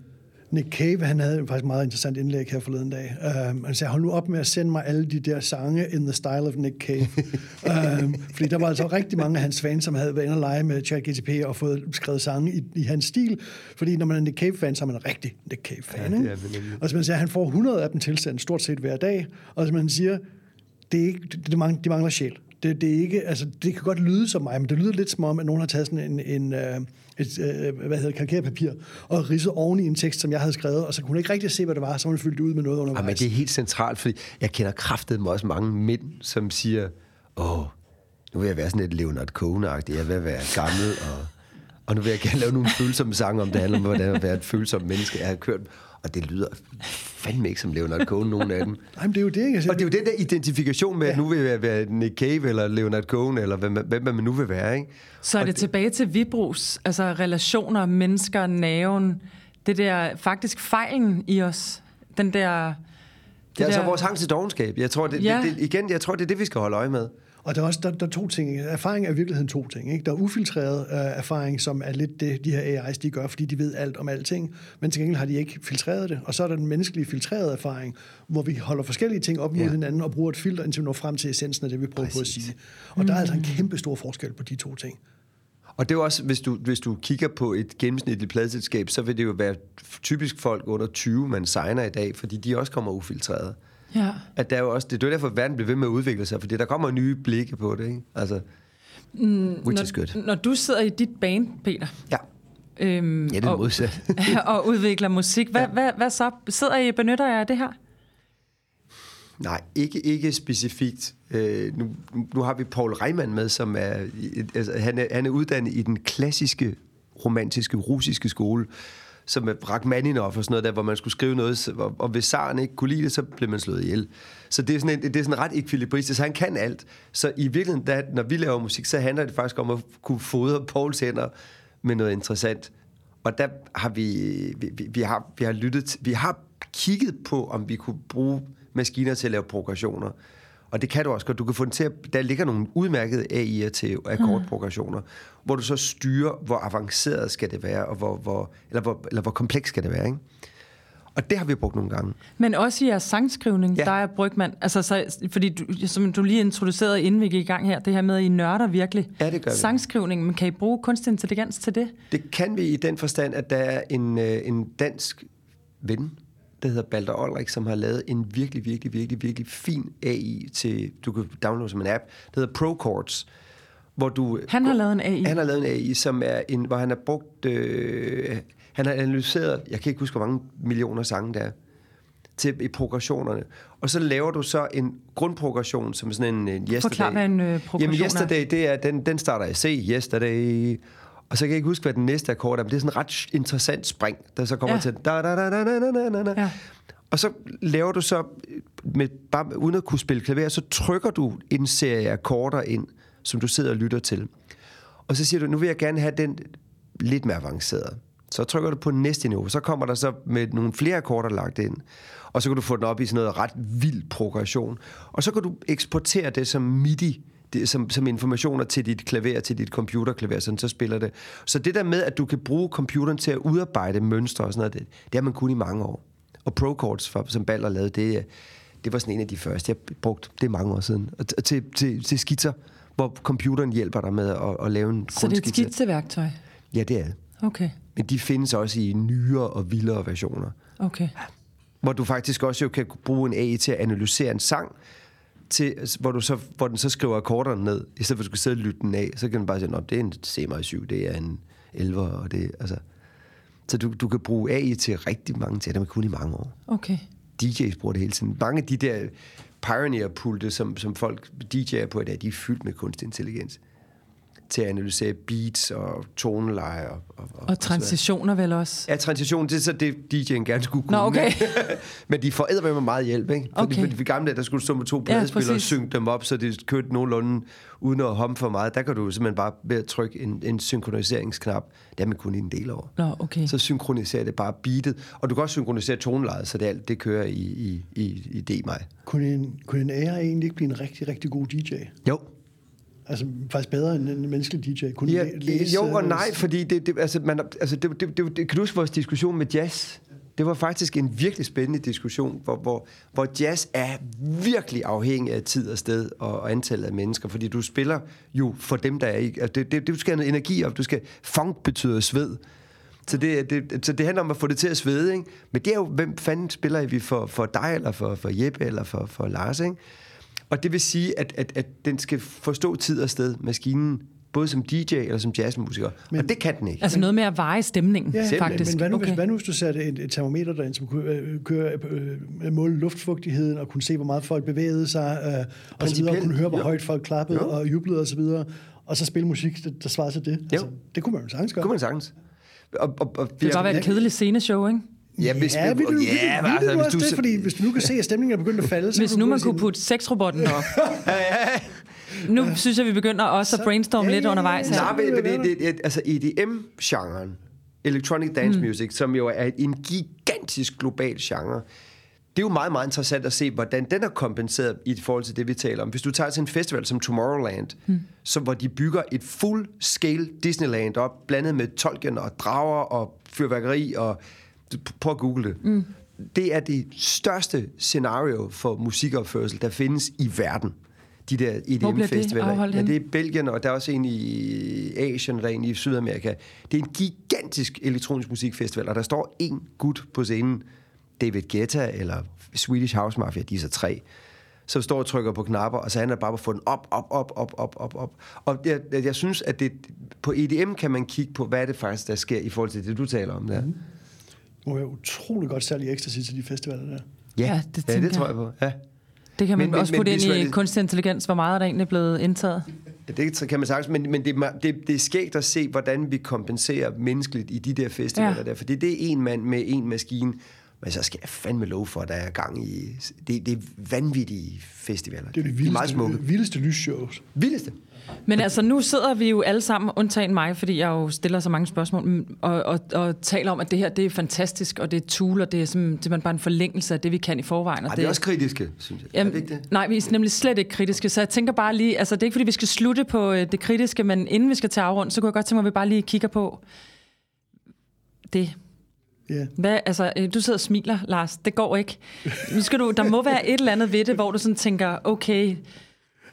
Nick Cave, han havde faktisk et meget interessant indlæg her forleden dag. Uh, han sagde, hold nu op med at sende mig alle de der sange in the style of Nick Cave. uh, (laughs) fordi der var altså rigtig mange af hans fans, som havde været inde og lege med ChatGTP og fået skrevet sange i, i hans stil. Fordi når man er Nick Cave-fan, så er man en rigtig Nick Cave-fan. Ja, og som man siger, han får 100 af dem tilsendt stort set hver dag. Og som man siger, det er ikke, det, mangler, de mangler sjæl. Det, det, er ikke, altså, det kan godt lyde som mig, men det lyder lidt som om, at nogen har taget sådan en, en uh, et, uh, hvad hedder kalkerpapir og ridset oven i en tekst, som jeg havde skrevet, og så kunne hun ikke rigtig se, hvad det var, så hun fyldte ud med noget undervejs. Ja, men det er helt centralt, fordi jeg kender kraftet med også mange mænd, som siger, åh, nu vil jeg være sådan lidt Leonard Cohen-agtig, jeg vil være gammel, og, og nu vil jeg gerne lave nogle følsomme sange om det handler om, hvordan at være et følsomt menneske. Jeg har kørt og det lyder fandme ikke som Leonard Cohen, nogen af dem. (laughs) Nej, men det er jo det, ikke? Og det er jo den der identifikation med, ja. at nu vil jeg være Nick Cave eller Leonard Cohen, eller hvem, hvem man nu vil være, ikke? Så er det, det tilbage til Vibros, altså relationer, mennesker, naven, det der faktisk fejlen i os, den der... Det, det er altså vores hang til dogenskab. Jeg tror, det, ja. det, det, igen, jeg tror, det er det, vi skal holde øje med. Og der er også der, der er to ting. Erfaring er i virkeligheden to ting. Ikke? Der er ufiltreret uh, erfaring, som er lidt det, de her AI's de gør, fordi de ved alt om alting, men til gengæld har de ikke filtreret det. Og så er der den menneskelige filtrerede erfaring, hvor vi holder forskellige ting op mod ja. hinanden og bruger et filter, indtil vi når frem til essensen af det, vi prøver Præcis. på at sige. Og mm. der er altså en mm. kæmpe stor forskel på de to ting. Og det er også, hvis du, hvis du kigger på et gennemsnitligt pladselskab, så vil det jo være typisk folk under 20, man signer i dag, fordi de også kommer ufiltreret. Ja. At der er jo også, det er derfor, at verden bliver ved med at udvikle sig, fordi der kommer nye blikke på det, ikke? Altså, mm, which når, is good. Når du sidder i dit band, Peter, ja. Øhm, ja, det er og, modsat. (laughs) og udvikler musik. Hvad, ja. hvad, hvad så? Sidder I benytter jeg af det her? Nej, ikke, ikke specifikt. Øh, nu, nu har vi Paul Reimann med, som er, altså, han er, han er uddannet i den klassiske romantiske russiske skole, som med og sådan noget der, hvor man skulle skrive noget, og, og hvis zaren ikke kunne lide det, så blev man slået ihjel. Så det er sådan, en, det er sådan ret ekvilibristisk. Altså, han kan alt. Så i virkeligheden, da, når vi laver musik, så handler det faktisk om at kunne fodre Pauls hænder med noget interessant. Og der har vi, vi, vi, vi, har, vi har lyttet, vi har kigget på, om vi kunne bruge maskiner til at lave progressioner. Og det kan du også godt. Du kan få den til at, der ligger nogle udmærkede AI'er til akkordprogressioner, mm. hvor du så styrer, hvor avanceret skal det være, og hvor, hvor, eller, hvor, eller hvor kompleks skal det være. Ikke? Og det har vi brugt nogle gange. Men også i jeres sangskrivning, ja. der er Brygman, altså så, fordi du, som du lige introducerede, inden vi gik i gang her, det her med, at I nørder virkelig ja, det gør vi. sangskrivning, men kan I bruge kunstig intelligens til det? Det kan vi i den forstand, at der er en, øh, en dansk ven, der hedder Balder Olrik, som har lavet en virkelig, virkelig, virkelig, virkelig fin AI til, du kan downloade som en app, der hedder ProChords, hvor du... Han har lavet en AI? Han har lavet en AI, som er en, hvor han har brugt... Øh, han har analyseret, jeg kan ikke huske, hvor mange millioner sange der er, til i progressionerne. Og så laver du så en grundprogression, som sådan en, en yesterday. Forklar, hvad en øh, progression Jamen, yesterday, det er, den, den starter i C, yesterday, og så kan jeg ikke huske, hvad den næste akkord er, men det er sådan en ret interessant spring, der så kommer ja. til... Da, da, da, da, da, da, da. Ja. Og så laver du så, med, bare uden at kunne spille klaver, så trykker du en serie akkorder ind, som du sidder og lytter til. Og så siger du, nu vil jeg gerne have den lidt mere avanceret. Så trykker du på næste niveau. Så kommer der så med nogle flere akkorder lagt ind. Og så kan du få den op i sådan noget ret vild progression. Og så kan du eksportere det som MIDI som, som informationer til dit klaver, til dit computerklaver, sådan så spiller det. Så det der med, at du kan bruge computeren til at udarbejde mønstre og sådan noget, det, det har man kun i mange år. Og ProCords, som Balder lavede, det, det var sådan en af de første, jeg brugte, det mange år siden, til, til, til skitser, hvor computeren hjælper dig med at, at lave en Så det er et skitseværktøj? Ja, det er Okay. Men de findes også i nyere og vildere versioner. Okay. Hvor du faktisk også jo kan bruge en AI til at analysere en sang, til, hvor, du så, hvor den så skriver akkorderne ned, i stedet for at du skal sidde og lytte den af, så kan den bare sige, at det er en C 7, det er en 11, og det altså... Så du, du kan bruge AI til rigtig mange til, det man kun i mange år. Okay. DJ's bruger det hele tiden. Mange af de der Pioneer-pulte, som, som folk DJ'er på i dag, de er fyldt med kunstig intelligens. Til at analysere beats og toneleje. Og, og, og, Og transitioner vel også. Ja, transition, det er så det, DJ'en gerne skulle kunne. Nå, okay. Men (laughs) de får med meget hjælp, ikke? Fordi, Okay. fordi, for gamle dage, der skulle du stå med to Ja, pladespillere og præcis. synge dem op, så det kørte nogenlunde uden at homme for meget. Der kan du simpelthen bare ved at trykke en, en synkroniseringsknap. Det har man kun i en del over. Nå, okay. Så synkroniserer det bare beatet. Og du kan også synkronisere tonelejet, så det, alt, det kører i, i, i, i D-mig. Kunne en, kunne en AI egentlig ikke blive en rigtig, rigtig god DJ? Jo. Altså faktisk bedre end en menneskelig DJ? Kunne Ja, læ- læse, jo og nej, fordi det, det, altså, man, altså, det, det, det, det, kan du huske vores diskussion med jazz? Det var faktisk en virkelig spændende diskussion, hvor, hvor, hvor jazz er virkelig afhængig af tid og sted og, og antallet af mennesker, fordi du spiller jo for dem, der er i... Altså, det, det, du skal have noget energi op, du skal... Funk betyder sved. Så det, det, så det handler om at få det til at svede, ikke? Men det er jo, hvem fanden spiller vi for, for dig, eller for, for Jeppe, eller for, for Lars, ikke? Og det vil sige, at, at, at den skal forstå tid og sted, maskinen, både som DJ eller som jazzmusiker. Men, og det kan den ikke. Altså noget med at veje stemningen, Ja, ja, faktisk. Men hvad nu, okay. hvis, hvad nu, hvis du satte et, et termometer derind, som kunne øh, køre, øh, måle luftfugtigheden og kunne se, hvor meget folk bevægede sig, øh, og så videre, og kunne høre, hvor jo. højt folk klappede Jo. og jublede og så videre, og så spille musik, der, der svarer til det. Altså, det kunne man jo sagtens gøre. Det kunne man sagtens. Og, og, og, Det kan godt være et kedeligt sceneshow, ikke? Ja, hvis ja, vi- vil du, vil, ja, du, vil altså, du hvis også du det? Fordi hvis du nu kan se, at stemningen er begyndt at falde, så Hvis nu man kunne putte sexrobotten op. (laughs) Nu synes jeg, vi begynder også at brainstorme Ja, lidt ja, ja, undervejs ja. her. Nej, men, det, det, det, altså EDM-genren, Electronic Dance mm. Music, som jo er en gigantisk global genre, det er jo meget, meget interessant at se, hvordan den er kompenseret i forhold til det, vi taler om. Hvis du tager til en festival som Tomorrowland, mm. så, hvor de bygger et full-scale Disneyland op, blandet med Tolkien og drager og fyrværkeri og... Prøv at google det. Mm. Det er det største scenario for musikopførsel, der findes i verden. De der det EDM-festivaler. afholdt ja, det er Belgien, og der er også en i Asien, og der er en i Sydamerika. Det er en gigantisk elektronisk musikfestival, og der står en gut på scenen, David Guetta eller Swedish House Mafia, de er så tre, som står og trykker på knapper, og så handler det bare om at få den op, op, op, op, op, op, op. Og jeg, jeg synes, at det, på EDM kan man kigge på, hvad er det faktisk, der sker i forhold til det, du taler om der. Mm. Må være utrolig godt i ecstasy til de festivaler der. Ja, det ja, tænker det tror jeg. på. Ja. Det kan man Men- også men putte ind i kunstig intelligens, hvor meget er der egentlig blevet indtaget. Ja, det kan man sagtens, men, men det, er det, det er skægt at se, hvordan vi kompenserer menneskeligt i de der festivaler ja. der, fordi det er en mand med en maskine, men så skal jeg fandme lov for, at der er gang i... Det, det er vanvittige festivaler. Det er det de er meget smukke. vildeste, vildeste lysshows. Vildeste. Men altså, nu sidder vi jo alle sammen, undtagen mig, fordi jeg jo stiller så mange spørgsmål, mm, og, og, og taler om, at det her det er fantastisk, og det er tool, og det er simpelthen, bare en forlængelse af det, vi kan i forvejen. Og Ej, det er også kritiske, synes jeg. Jamen, er det ikke det? Nej, vi er nemlig slet ikke kritiske, så jeg tænker bare lige, altså det er ikke fordi, vi skal slutte på øh, det kritiske, men inden vi skal til afrund, så kunne jeg godt tænke mig, at vi bare lige kigger på det. Ja. Hvad, altså, øh, du sidder og smiler, Lars. Det går ikke. Nu skal du, der må være et eller andet ved det, hvor du sådan tænker, okay,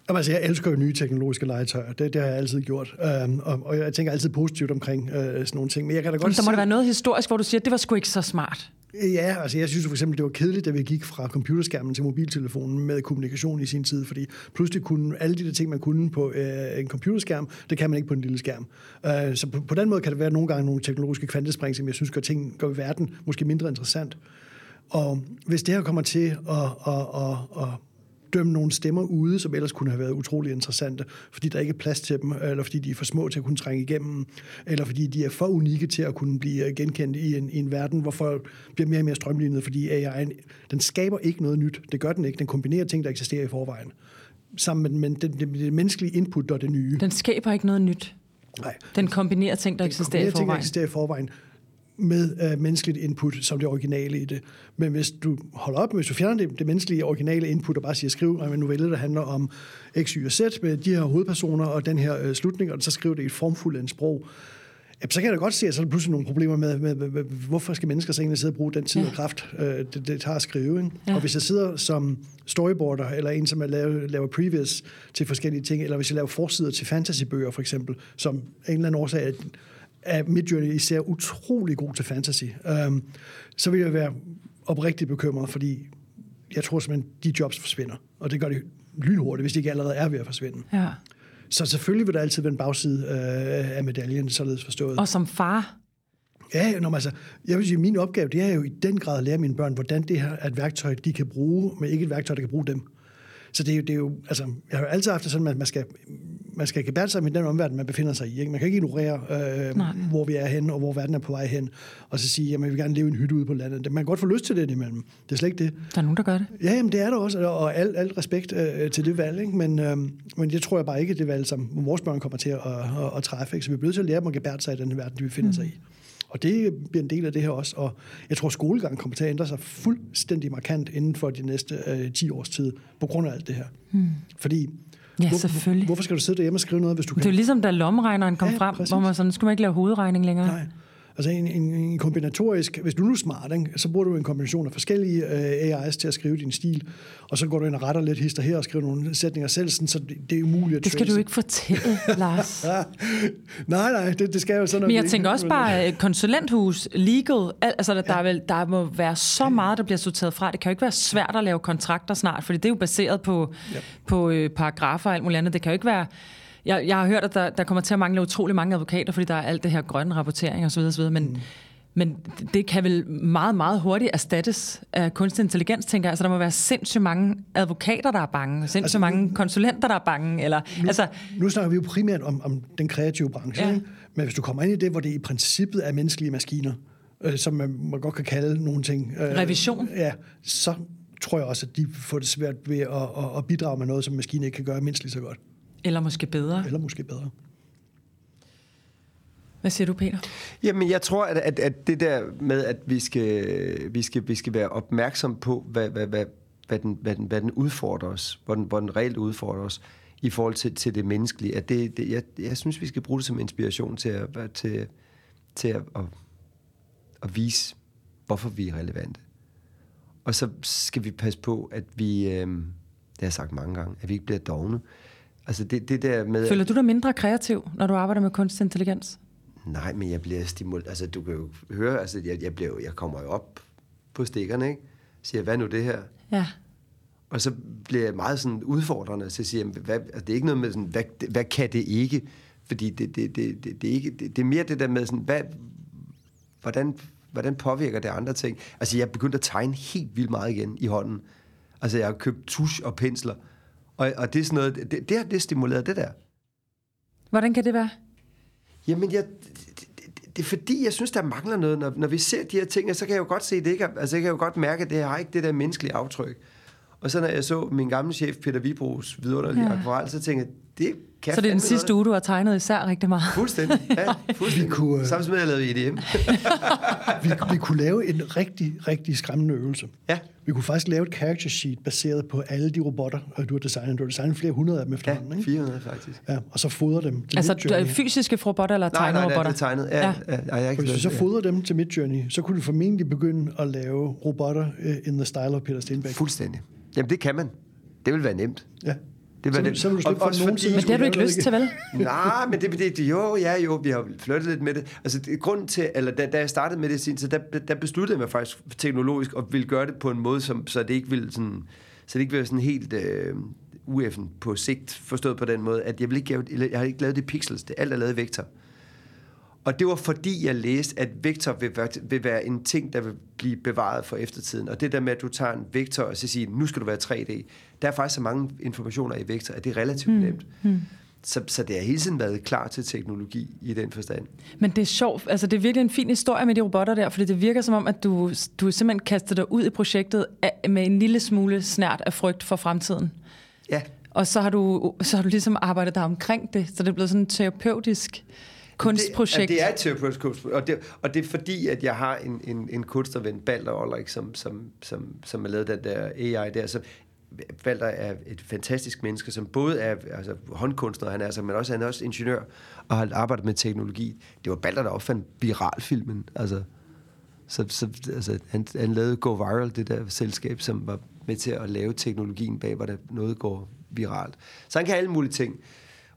Jamen, altså, jeg elsker jo nye teknologiske legetøjer. Det, det har jeg altid gjort. Um, og, og jeg tænker altid positivt omkring uh, sådan nogle ting. Men jeg kan da godt der må der være noget historisk, hvor du siger, at det var sgu ikke så smart. Ja, altså jeg synes for eksempel, det var kedeligt, da vi gik fra computerskærmen til mobiltelefonen med kommunikation i sin tid, fordi pludselig kunne alle de der ting, man kunne på øh, en computerskærm, det kan man ikke på en lille skærm. Øh, så på, på den måde kan det være nogle gange nogle teknologiske kvantespring, som jeg synes gør ting, gør verden måske mindre interessant. Og hvis det her kommer til at, at, at, at dømme nogle stemmer ude, som ellers kunne have været utrolig interessante, fordi der ikke er plads til dem, eller fordi de er for små til at kunne trænge igennem, eller fordi de er for unikke til at kunne blive genkendt i en, i en verden, hvor folk bliver mere og mere strømlignet, fordi AI, den skaber ikke noget nyt. Det gør den ikke. Den kombinerer ting, der eksisterer i forvejen. Sammen med, med det, det, det menneskelige input og det nye. Den skaber ikke noget nyt. Nej. Den kombinerer ting, der eksisterer i ting, der eksisterer i forvejen med uh, menneskeligt input som det originale i det. Men hvis du holder op, hvis du fjerner det, det menneskelige originale input og bare siger, skriv en novelle, der handler om X, Y og Z med de her hovedpersoner og den her uh, slutning, og så skriv det i et formfuldt sprog, Jamen, så kan jeg da godt se, at så er der pludselig nogle problemer med, med, med, med hvorfor skal mennesker så egentlig sidde og bruge den tid Ja. og kraft, øh, det, det tager at skrive. Ikke? Ja. Og hvis jeg sidder som storyboarder, eller en, som er laver, laver previous til forskellige ting, eller hvis jeg laver forsider til fantasybøger, for eksempel, som en eller anden årsag er, er Midjourney især utrolig god til fantasy, øhm, så vil jeg være oprigtigt bekymret, fordi jeg tror simpelthen, de jobs forsvinder. Og det gør det lynhurtigt, hvis de ikke allerede er ved at forsvinde. Ja. Så selvfølgelig vil der altid være en bagside øh, af medaljen, således forstået. Og som far, Ja, nå, men altså, jeg vil sige, min opgave, det er jo i den grad at lære mine børn, hvordan det her er et værktøj, de kan bruge, men ikke et værktøj, der kan bruge dem. Så det er jo, det er jo altså, jeg har jo altid haft det sådan, at man skal man skal gebære sig med den omverden, man befinder sig i. Ikke? Man kan ikke ignorere, øh, hvor vi er henne, og hvor verden er på vej hen, og så sige, at man vil gerne leve i en hytte ude på landet. Man kan godt få lyst til det imellem. Det er slet ikke det. Der er nogen, der gør det. Ja, jamen, det er der også, og alt, alt respekt øh, til det valg. Ikke? Men, øh, men jeg tror jeg bare ikke, det valg, som vores børn kommer til at, at, at træffe. Ikke? Så vi bliver nødt til at lære dem at gebære sig i den verden, de befinder mm. sig i. Og det bliver en del af det her også. Og jeg tror, skolegangen kommer til at ændre sig fuldstændig markant inden for de næste øh, 10 års tid, på grund af alt det her. Mm. Fordi Ja, hvor, selvfølgelig. Hvorfor skal du sidde derhjemme og skrive noget, hvis du kan? Det er jo ligesom, da lommeregneren kom Ja, frem, præcis. hvor man sådan, skulle man ikke lave hovedregning længere. Nej. Altså en, en, en kombinatorisk, hvis du nu er smart, ikke, så bruger du en kombination af forskellige øh, AI's til at skrive din stil, og så går du ind og retter lidt hister her og skriver nogle sætninger selv, sådan, så det, det er umuligt at Det skal trace. du ikke fortælle, (laughs) Lars. Ja. nej, nej, det, det skal jo sådan Men jeg tænker også bare (laughs) øh, konsulenthus, legal, al- altså der, der, er vel, der må være så meget, der bliver sorteret fra. Det kan jo ikke være svært at lave kontrakter snart, fordi det er jo baseret på, på øh, paragrafer og alt muligt andet. Det kan jo ikke være... Jeg, jeg har hørt, at der, der kommer til at mangle utrolig mange advokater, fordi der er alt det her grønne rapportering osv. osv. Men, mm. men det kan vel meget, meget hurtigt erstattes af kunstig intelligens, tænker jeg. Altså, der må være sindssygt mange advokater, der er bange, sindssygt altså, mange konsulenter, der er bange. Eller, Nu, altså, nu snakker vi jo primært om, om den kreative branche, Ja. ikke? men hvis du kommer ind i det, hvor det i princippet er menneskelige maskiner, øh, som man, man godt kan kalde nogle ting. Øh, Revision. Ja, så tror jeg også, at de får det svært ved at, at, at bidrage med noget, som maskiner ikke kan gøre mindst lige så godt. Eller måske bedre. Eller måske bedre. Hvad siger du, Peter? Jamen, jeg tror, at, at, at det der med, at vi skal, vi skal, vi skal være opmærksom på, hvad, hvad, hvad, hvad, den, hvad, den, hvad den udfordrer os, hvor den, hvor den reelt udfordrer os i forhold til, til det menneskelige. At det, det, jeg, jeg synes, vi skal bruge det som inspiration til at, til, til at, at, at vise, hvorfor vi er relevante. Og så skal vi passe på, at vi, øh, det har jeg sagt mange gange, at vi ikke bliver dogne. Altså det, det der med... Føler du dig mindre kreativ, når du arbejder med kunstig intelligens? Nej, men jeg bliver stimuleret. Altså, du kan jo høre, altså, jeg, jeg, bliver, jeg kommer jo op på stikkerne, ikke? Siger, hvad nu det her? Ja. Og så bliver jeg meget sådan udfordrende til at sige, jamen, hvad, altså, det er ikke noget med sådan, hvad, hvad kan det ikke? Fordi det, det, det, det, det, er ikke, det, det er mere det der med sådan, hvad, hvordan, hvordan påvirker det andre ting? Altså, jeg er begyndt at tegne helt vildt meget igen i hånden. Altså, jeg har købt tusch og pensler. Og, og det er sådan noget, det, det har det stimuleret det der. Hvordan kan det være? Jamen, jeg, det, det, det er fordi, jeg synes, der mangler noget. Når, når vi ser de her ting, så kan jeg jo godt se, det ikke altså jeg kan jo godt mærke, at det har ikke det der menneskelige aftryk. Og så når jeg så min gamle chef, Peter Vibros, vidunderlige ja. akvarel, så tænkte jeg, det kan Så det er den sidste noget. uge, du har tegnet især rigtig meget. Fuldstændig, ja, (laughs) fuldstændig. Vi kunne, øh, Samtidig med, at jeg lavede EDM. (laughs) Vi, vi kunne lave en rigtig, rigtig skræmmende øvelse. Ja. Vi kunne faktisk lave et character sheet baseret på alle de robotter, øh, du har designet. Du har designet flere hundrede af dem Ja, efterhånden, ikke? 400 faktisk. Ja, og så fodre dem til Altså Midjourney. fysiske robotter eller Nej, nej, tegnede det er, robotter? det er tegnet. Ja, Ja. ja. ja, jeg ikke hvis vi så fodrer dem til Midjourney, så kunne du formentlig begynde at lave robotter øh, in the style of Peter Stenbæk. Fuldstændig. Jamen, det kan man. Det vil være nemt. Ja. Det Så vil vil- så vil du slippe for også nogensinde Men det har du ikke lyst til, vel? Nej, men det, det, det, jo, ja, jo, vi har flyttet lidt med det. Altså, det, grunden til, eller da, da jeg startede med det i sin tid, der, der besluttede jeg mig faktisk teknologisk og ville gøre det på en måde, som, så det ikke ville sådan, så det ikke ville være sådan helt øh, ueffen på sigt, forstået på den måde, at jeg, vil ikke, jeg, jeg har ikke lavet det i pixels, det alt er lavet i vektor. Og det var fordi, jeg læste, at vektor vil være, vil være en ting, der vil blive bevaret for eftertiden. Og det der med, at du tager en vektor og så siger, nu skal du være 3D. Der er faktisk så mange informationer i vektor, at det er relativt mm. nemt. Mm. Så, så det har hele tiden været klar til teknologi i den forstand. Men det er sjovt. Altså, det er virkelig en fin historie med de robotter der, fordi det virker som om, at du, du simpelthen kaster dig ud i projektet af- med en lille smule snært af frygt for fremtiden. Ja, Og så har du, så har du ligesom arbejdet dig omkring det, så det er blevet sådan terapeutisk kunstprojekt. Det, det er et terapeutisk kunstprojekt, og det, og det er fordi, at jeg har en, en, en kunstnerven, Balder Olrik, som, som, som, som har lavet den der AI der. Så Balder er et fantastisk menneske, som både er altså, håndkunstner, han er, altså, men også, han er også ingeniør, og har arbejdet med teknologi. Det var Balder, der opfandt viralfilmen. Altså, så, så altså, han, han lavede Go Viral, det der selskab, som var med til at lave teknologien bag, hvor der noget går viralt. Så han kan alle mulige ting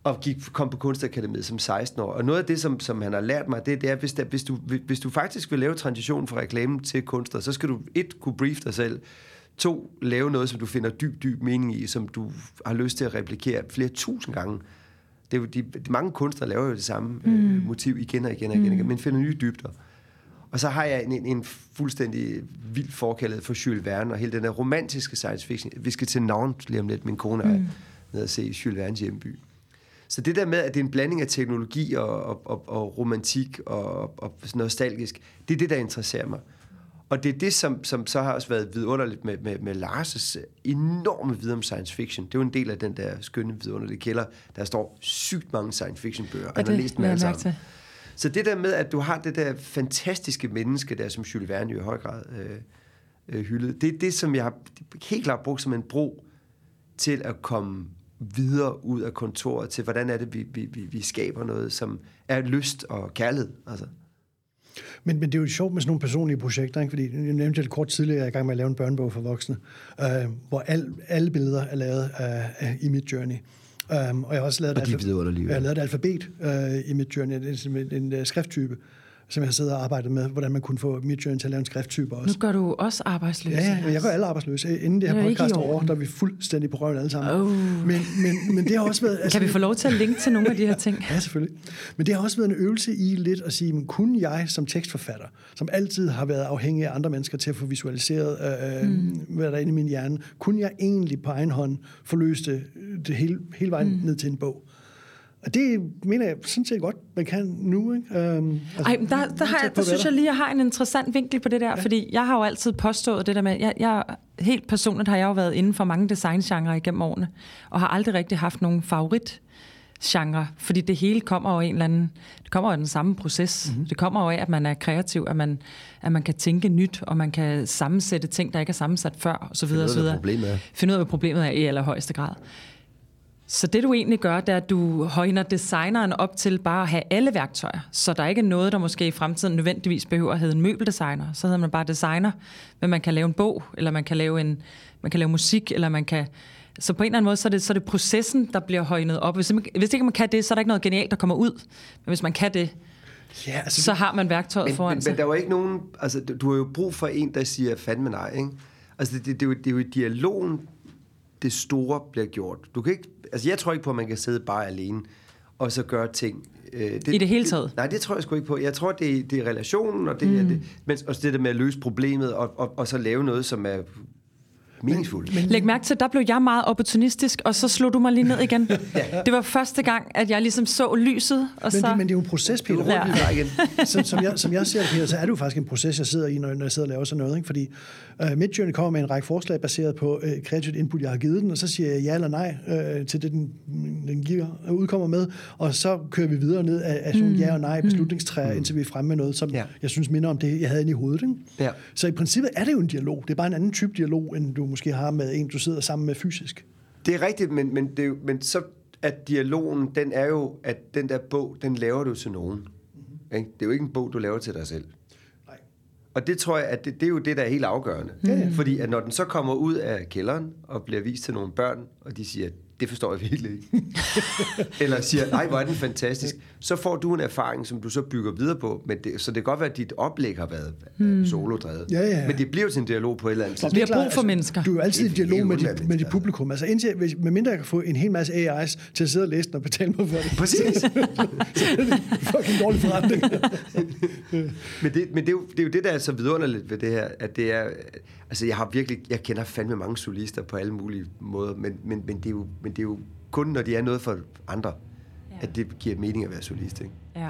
og gik, kom på kunstakademiet som 16 år. Og noget af det, som, som han har lært mig, det, det er, hvis, der, hvis, du, hvis du faktisk vil lave transition fra reklamen til kunstner, så skal du et, kunne brief dig selv, to, lave noget, som du finder dyb, dyb mening i, som du har lyst til at replikere flere tusind gange. Det er jo, de, de, mange kunstnere laver jo det samme mm. øh, motiv igen og igen og igen, mm. men finder nye dybder. Og så har jeg en, en, en fuldstændig vild forkærlighed for Jules Verne og hele den der romantiske science fiction. Vi skal til Nantes lige om lidt. Min kone er mm. nede og se Jules Vernes hjemby. Så det der med, at det er en blanding af teknologi og, og, og, og romantik og, og nostalgisk, det er det, der interesserer mig. Og det er det, som, som så har også været vidunderligt med, med, med Lars' enorme viden om science fiction. Det er jo en del af den der skønne vidunderlige kælder. Der står sygt mange science fiction bøger. Og det læst dem alle sammen. til. Så det der med, at du har det der fantastiske menneske der, som Jules Verne jo i høj grad øh, øh, hyldede, det er det, som jeg har helt klart brugt som en bro til at komme videre ud af kontoret til, hvordan er det, vi, vi, vi, skaber noget, som er lyst og kærlighed. Altså. Men, men det er jo sjovt med sådan nogle personlige projekter, ikke? fordi jeg nævnte det kort tidligere, jeg er i gang med at lave en børnebog for voksne, øh, hvor al, alle billeder er lavet af, af, i mit journey. Um, og jeg har også lavet, Og et alfa- jeg har lavet et alfabet øh, i mit journey, det simpelthen en, en, en skrifttype, som jeg har siddet og arbejdet med, hvordan man kunne få mit journey til at lave en skrifttype Nu også. gør du også arbejdsløs. Ja, ja, jeg gør alle arbejdsløse. Inden det her Det podcast er over, der er vi fuldstændig på røven alle sammen. Oh. Men, men, men det har også været... altså, Kan vi få lov til at linke til nogle af de her ting? Ja, selvfølgelig. Men det har også været en øvelse i lidt at sige, men kunne jeg som tekstforfatter, som altid har været afhængig af andre mennesker til at få visualiseret, øh, mm. hvad der er inde i min hjerne, kunne jeg egentlig på egen hånd forløse det, det hele, hele vejen mm. ned til en bog? Og det mener jeg sådan set godt, man kan nu. Ikke? Øhm, Ej, men der, der, har jeg, der synes jeg lige, jeg har en interessant vinkel på det der, ja. fordi jeg har jo altid påstået det der med, jeg, jeg, helt personligt har jeg jo været inden for mange designgenre igennem årene, og har aldrig rigtig haft nogen favorit genre, fordi det hele kommer af en eller anden, det kommer af den samme proces. Mm-hmm. Det kommer jo af, at man er kreativ, at man, at man kan tænke nyt, og man kan sammensætte ting, der ikke er sammensat før, og så videre, og så ud af, videre. hvad problemet er. Finde ud af, hvad problemet er i allerhøjeste grad. Så det du egentlig gør, det er, at du højner designeren op til bare at have alle værktøjer. Så der er ikke noget, der måske i fremtiden nødvendigvis behøver at hedde en møbeldesigner. Så hedder man bare designer, men man kan lave en bog, eller man kan lave, en, man kan lave musik, eller man kan... Så på en eller anden måde, så er det, så er det processen, der bliver højnet op. Hvis, man, hvis ikke man kan det, så er der ikke noget genialt, der kommer ud. Men hvis man kan det, Ja, altså, så har man værktøjet Men, foran men, sig. men der var ikke nogen... Altså, du- du har jo brug for en, der siger fandme nej, ikke? Altså, det, det, det, er jo, det er jo i dialogen, det store bliver gjort. Du kan ikke... Altså, jeg tror ikke på, at man kan sidde bare alene og så gøre ting. Øh, det, I det hele taget? nej, det tror jeg sgu ikke på. Jeg tror, det er, det er relationen, og det, mm. er det, men også det der med at løse problemet, og, og, og så lave noget, som er meningsfuldt. Men, Læg mærke til, der blev jeg meget opportunistisk, og så slog du mig lige ned igen. (laughs) Det var første gang, at jeg ligesom så lyset, og men, så... det, men det er jo en proces, Peter. rundt Ja. igen. (laughs) som, som, jeg, som jeg ser det, Peter, så er det jo faktisk en proces, jeg sidder i, når, når jeg sidder og laver sådan noget. Ikke? Fordi uh, Midjourney kommer med en række forslag baseret på uh, kreativt input, jeg har givet den, og så siger jeg ja eller nej uh, til det, den, den giver, udkommer med, og så kører vi videre ned af, af sådan mm. ja og nej beslutningstræer, mm. indtil vi er fremme med noget, som Ja. jeg synes minder om det, jeg havde inde i hovedet. Ikke? Ja. Så i princippet er det jo en dialog. Det er bare en anden type dialog, end du måske har med en, du sidder sammen med fysisk. Det er rigtigt, men, men, det, er jo- men så at dialogen, den er jo, at den der bog, den laver du til nogen. Mm-hmm. Ikke? Det er jo ikke en bog, du laver til dig selv. Og det tror jeg, at det, det er jo det, der er helt afgørende. Mm. Fordi at når den så kommer ud af kælderen og bliver vist til nogle børn, og de siger, det forstår jeg virkelig ikke. (laughs) Eller siger, nej, hvor er den fantastisk. Så får du en erfaring, som du så bygger videre på. Men det, så det kan godt være, at dit oplæg har været mm. solodrevet. Ja, ja, ja. Men det bliver jo til en dialog på et eller andet Vi tidspunkt. har brug for mennesker. Du er jo altid i Det er dialog med dit, med dit publikum. Altså indtil, hvis, medmindre jeg kan få en hel masse AI's til at sidde og læse den og betale mig for det. (laughs) Præcis. (laughs) Fucking dårlig forretning. (laughs) Men, det, men det, er jo, det er jo det, der er så vidunderligt ved det her, at det er... Altså, jeg har virkelig... Jeg kender fandme mange solister på alle mulige måder, men, men, men, det, er jo, men det er jo kun, når de er noget for andre, ja. at det giver mening at være solist, ikke? Ja.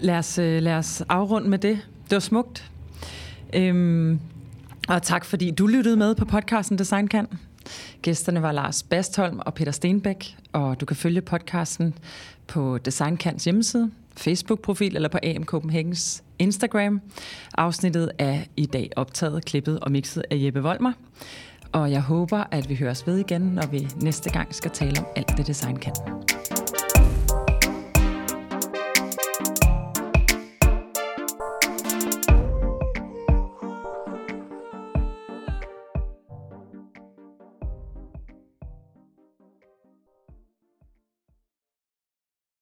Lad os, øh, lad os afrunde med det. Det var smukt. Øhm, og tak, fordi du lyttede med på podcasten Design Kan. Gæsterne var Lars Bastholm og Peter Stenbæk, og du kan følge podcasten på Design Kans hjemmeside, Facebook-profil eller på AM Copenhagens Instagram. Afsnittet er i dag optaget, klippet og mixet af Jeppe Volmer. Og jeg håber, at vi høres ved igen, når vi næste gang skal tale om alt det design kan.